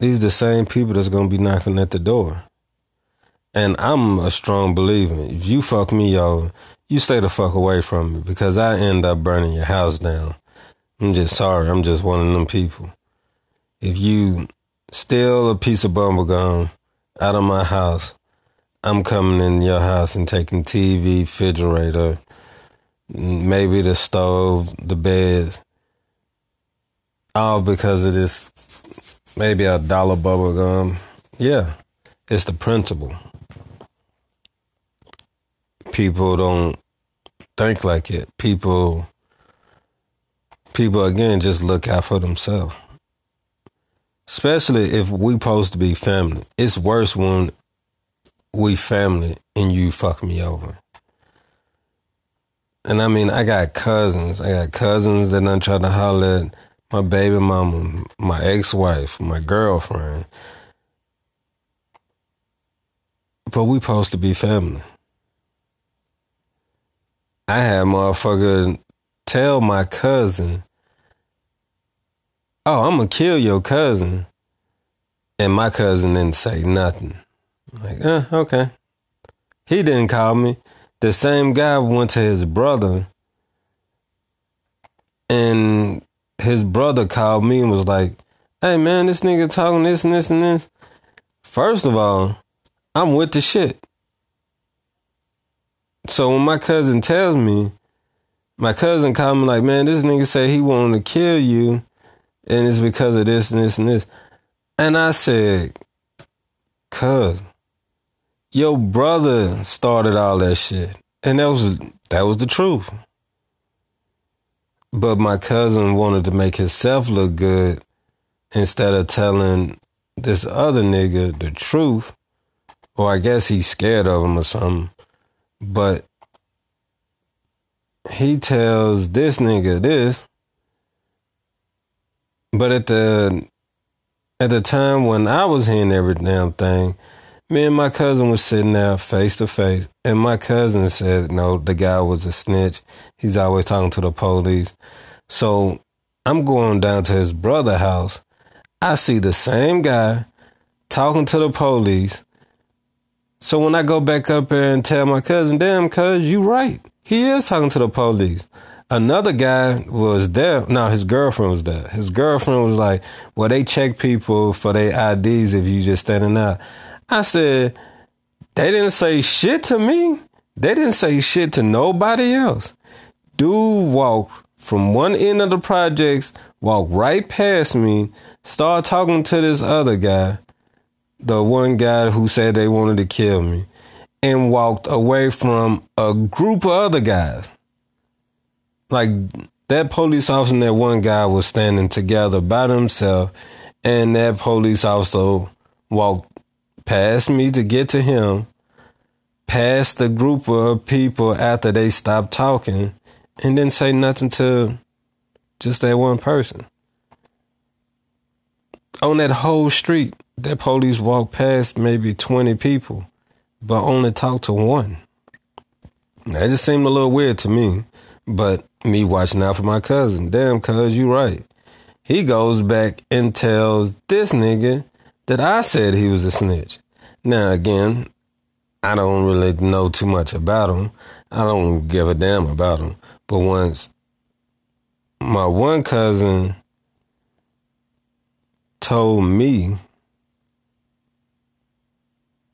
These the same people that's gonna be knocking at the door. And I'm a strong believer. If you fuck me over, you stay the fuck away from me because I end up burning your house down. I'm just sorry. I'm just one of them people. If you steal a piece of bubblegum out of my house, I'm coming in your house and taking TV, refrigerator, maybe the stove, the bed, all because of this maybe a dollar bubblegum. Yeah, it's the principle. People don't think like it. People people again just look out for themselves. Especially if we supposed to be family. It's worse when we family and you fuck me over. And I mean, I got cousins. I got cousins that done tried to holler at my baby mama, my ex-wife, my girlfriend. But we supposed to be family. I had motherfucker tell my cousin, "Oh, I'm gonna kill your cousin," and my cousin didn't say nothing. Like, eh, okay. He didn't call me. The same guy went to his brother, and his brother called me and was like, "Hey man, this nigga talking this and this and this." First of all, I'm with the shit. So when my cousin tells me my cousin called me like, man, this nigga said he wanted to kill you, and it's because of this and this and this. And I said, cuz, your brother started all that shit. And that was that was the truth. But my cousin wanted to make himself look good instead of telling this other nigga the truth. Or I guess he's scared of him or something. But he tells this nigga this. But at the at the time when I was hearing every damn thing, me and my cousin was sitting there face to face, and my cousin said, "No, the guy was a snitch. He's always talking to the police." So I'm going down to his brother house. I see the same guy talking to the police. So when I go back up there and tell my cousin, "Damn, cuz you right," He is talking to the police. Another guy was there. No, his girlfriend was there. His girlfriend was like, "Well, they check people for their IDs if you just standing out." I said, "They didn't say shit to me. They didn't say shit to nobody else." Dude walked from one end of the projects, walked right past me, started talking to this other guy, the one guy who said they wanted to kill me and walked away from a group of other guys. Like that police officer and that one guy was standing together by themselves, and that police also walked past me to get to him, past the group of people after they stopped talking, and didn't say nothing to just that one person. On that whole street, that police walked past maybe 20 people but only talked to one. That just seemed a little weird to me, but me watching out for my cousin. Damn, cuz you right. He goes back and tells this nigga that I said he was a snitch. Now again, I don't really know too much about him. I don't give a damn about him. But once my one cousin told me,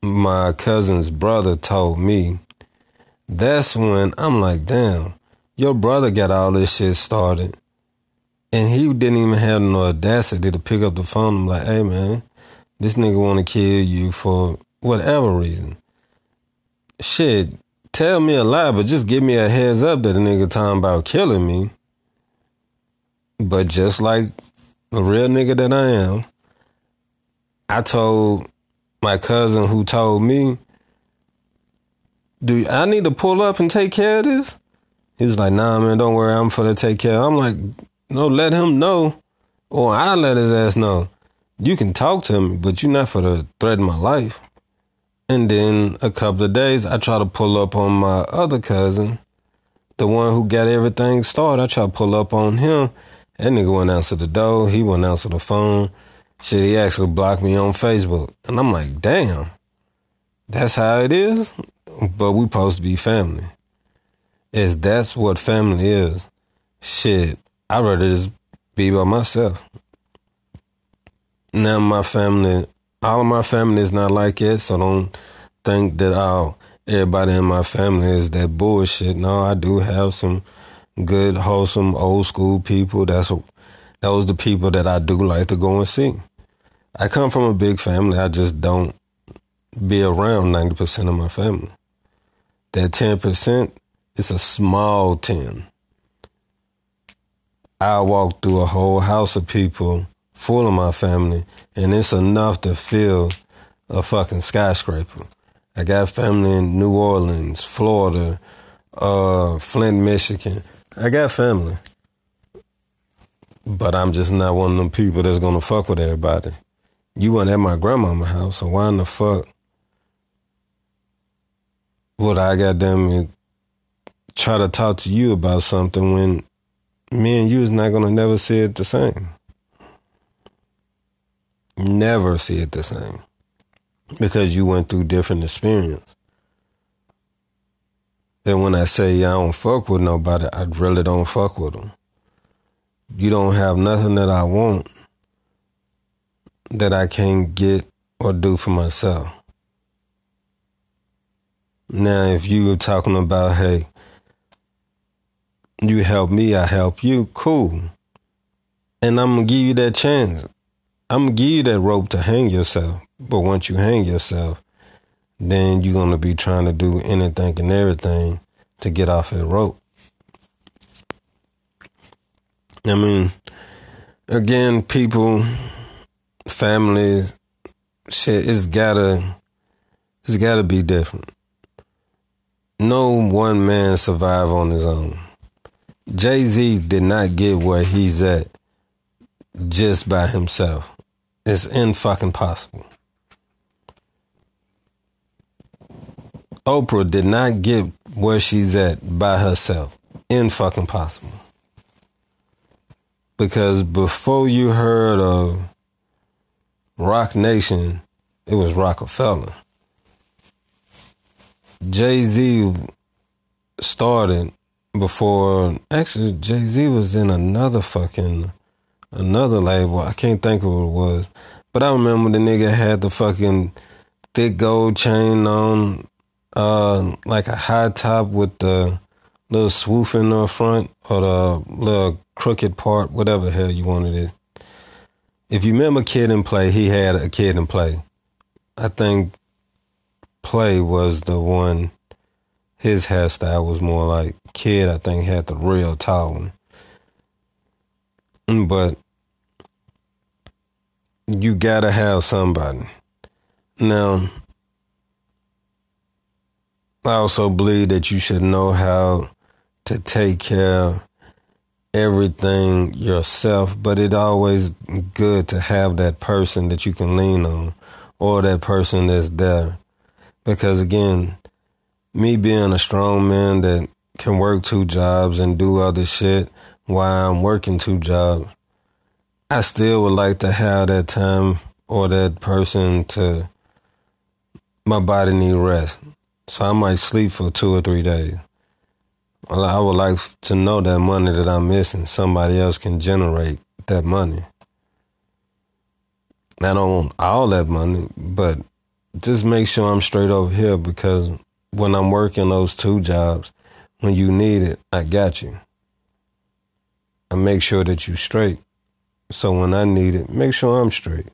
my cousin's brother told me, that's when I'm like, damn, your brother got all this shit started. And he didn't even have no audacity to pick up the phone. I'm like, hey man, this nigga wanna kill you for whatever reason. Shit, tell me a lie, but just give me a heads up that a nigga talking about killing me. But just like a real nigga that I am, I told my cousin who told me, "Do I need to pull up and take care of this?" He was like, "Nah, man, don't worry, I'm for to take care." I'm like, "No, let him know, or I let his ass know. You can talk to him, but you're not for to threaten my life." And then a couple of days, I try to pull up on my other cousin, the one who got everything started. I try to pull up on him. That nigga went answer the door. He went answer the phone. Shit, he actually blocked me on Facebook. And I'm like, damn, that's how it is? But we supposed to be family. Is that's what family is. Shit, I'd rather just be by myself. Now my family all of my family is not like it, so don't think that all everybody in my family is that bullshit. No, I do have some good, wholesome, old school people. That's those the people that I do like to go and see. I come from a big family. I just don't be around ninety percent of my family. That ten percent is a small ten. I walk through a whole house of people full of my family, and it's enough to fill a fucking skyscraper. I got family in New Orleans, Florida, uh, Flint, Michigan. I got family. But I'm just not one of them people that's gonna fuck with everybody. You weren't at my grandmama's house, so why in the fuck would I them try to talk to you about something when me and you is not gonna never see it the same? never see it the same because you went through different experience. And when I say I don't fuck with nobody, I really don't fuck with them. You don't have nothing that I want that I can't get or do for myself. Now, if you were talking about, hey, you help me, I help you, cool. And I'm gonna give you that chance. I'm gonna give you that rope to hang yourself. But once you hang yourself, then you're gonna be trying to do anything and everything to get off that rope. I mean, again, people, families, shit, it's gotta, it's gotta be different. No one man survive on his own. Jay Z did not get where he's at just by himself. It's in fucking possible. Oprah did not get where she's at by herself. In fucking possible. Because before you heard of Roc Nation, it was Roc-A-Fella. Jay Z started before. Actually, Jay Z was in another fucking another label. I can't think of what it was. But I remember the nigga had the fucking thick gold chain on, uh, like a high top with the little swoof in the front or the little crooked part, whatever the hell you wanted it. If you remember Kid and Play, he had a Kid and Play. I think Play was the one, his hairstyle was more like Kid, I think, had the real tall one. But you gotta have somebody. Now, I also believe that you should know how to take care of everything yourself, but it always good to have that person that you can lean on or that person that's there. Because again, me being a strong man that can work two jobs and do other shit while I'm working two jobs. I still would like to have that time or that person to my body need rest. So I might sleep for two or three days. Well, I would like to know that money that I'm missing, somebody else can generate that money. I don't want all that money, but just make sure I'm straight over here because when I'm working those two jobs, when you need it, I got you. I make sure that you straight. So when I need it, make sure I'm straight.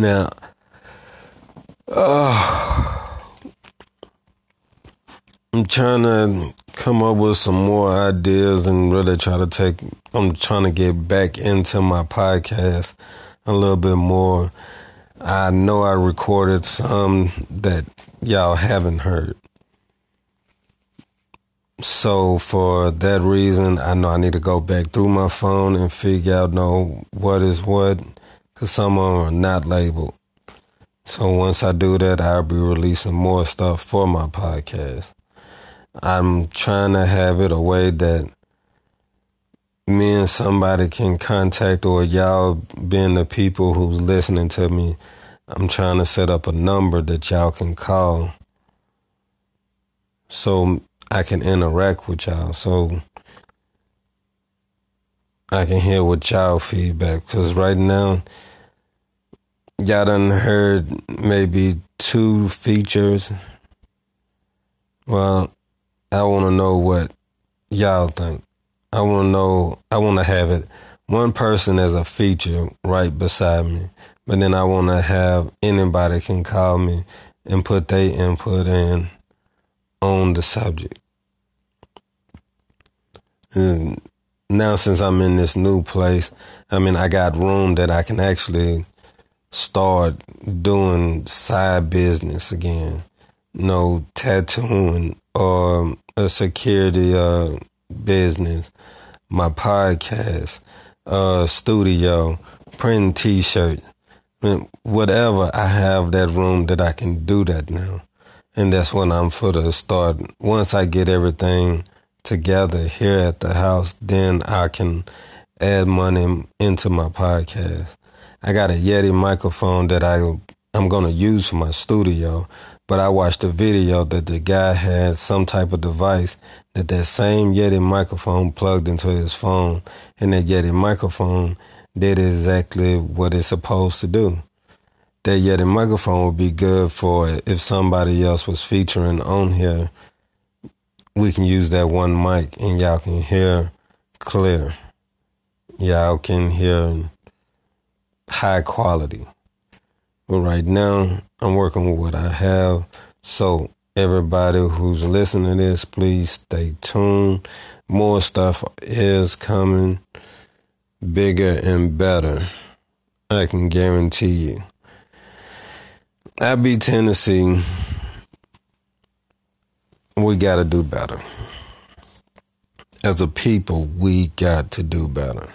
Now, uh, I'm trying to come up with some more ideas and really try to take. I'm trying to get back into my podcast a little bit more. I know I recorded some that y'all haven't heard. So for that reason, I know I need to go back through my phone and figure out know what is what, because some of them are not labeled. So once I do that, I'll be releasing more stuff for my podcast. I'm trying to have it a way that me and somebody can contact, or y'all being the people who's listening to me. I'm trying to set up a number that y'all can call so I can interact with y'all. So I can hear what y'all feedback. Because right now, y'all done heard maybe two features. Well, I want to know what y'all think. I want to know, I want to have it one person as a feature right beside me, but then I want to have anybody can call me and put their input in on the subject. And now, since I'm in this new place, I mean, I got room that I can actually start doing side business again. Know, tattooing or a security uh, business, my podcast, uh, studio, printing T-shirts, whatever. I have that room that I can do that now, and that's when I'm for the start. Once I get everything together here at the house, then I can add money into my podcast. I got a Yeti microphone that I I'm gonna use for my studio, but I watched a video that the guy had some type of device that that same Yeti microphone plugged into his phone, and that Yeti microphone did exactly what it's supposed to do. That Yeti microphone would be good for if somebody else was featuring on here. We can use that one mic, and y'all can hear clear. Y'all can hear high quality. But right now, I'm working with what I have. So everybody who's listening to this, please stay tuned. More stuff is coming, bigger and better. I can guarantee you. I be Tennessee. We got to do better. As a people, we got to do better.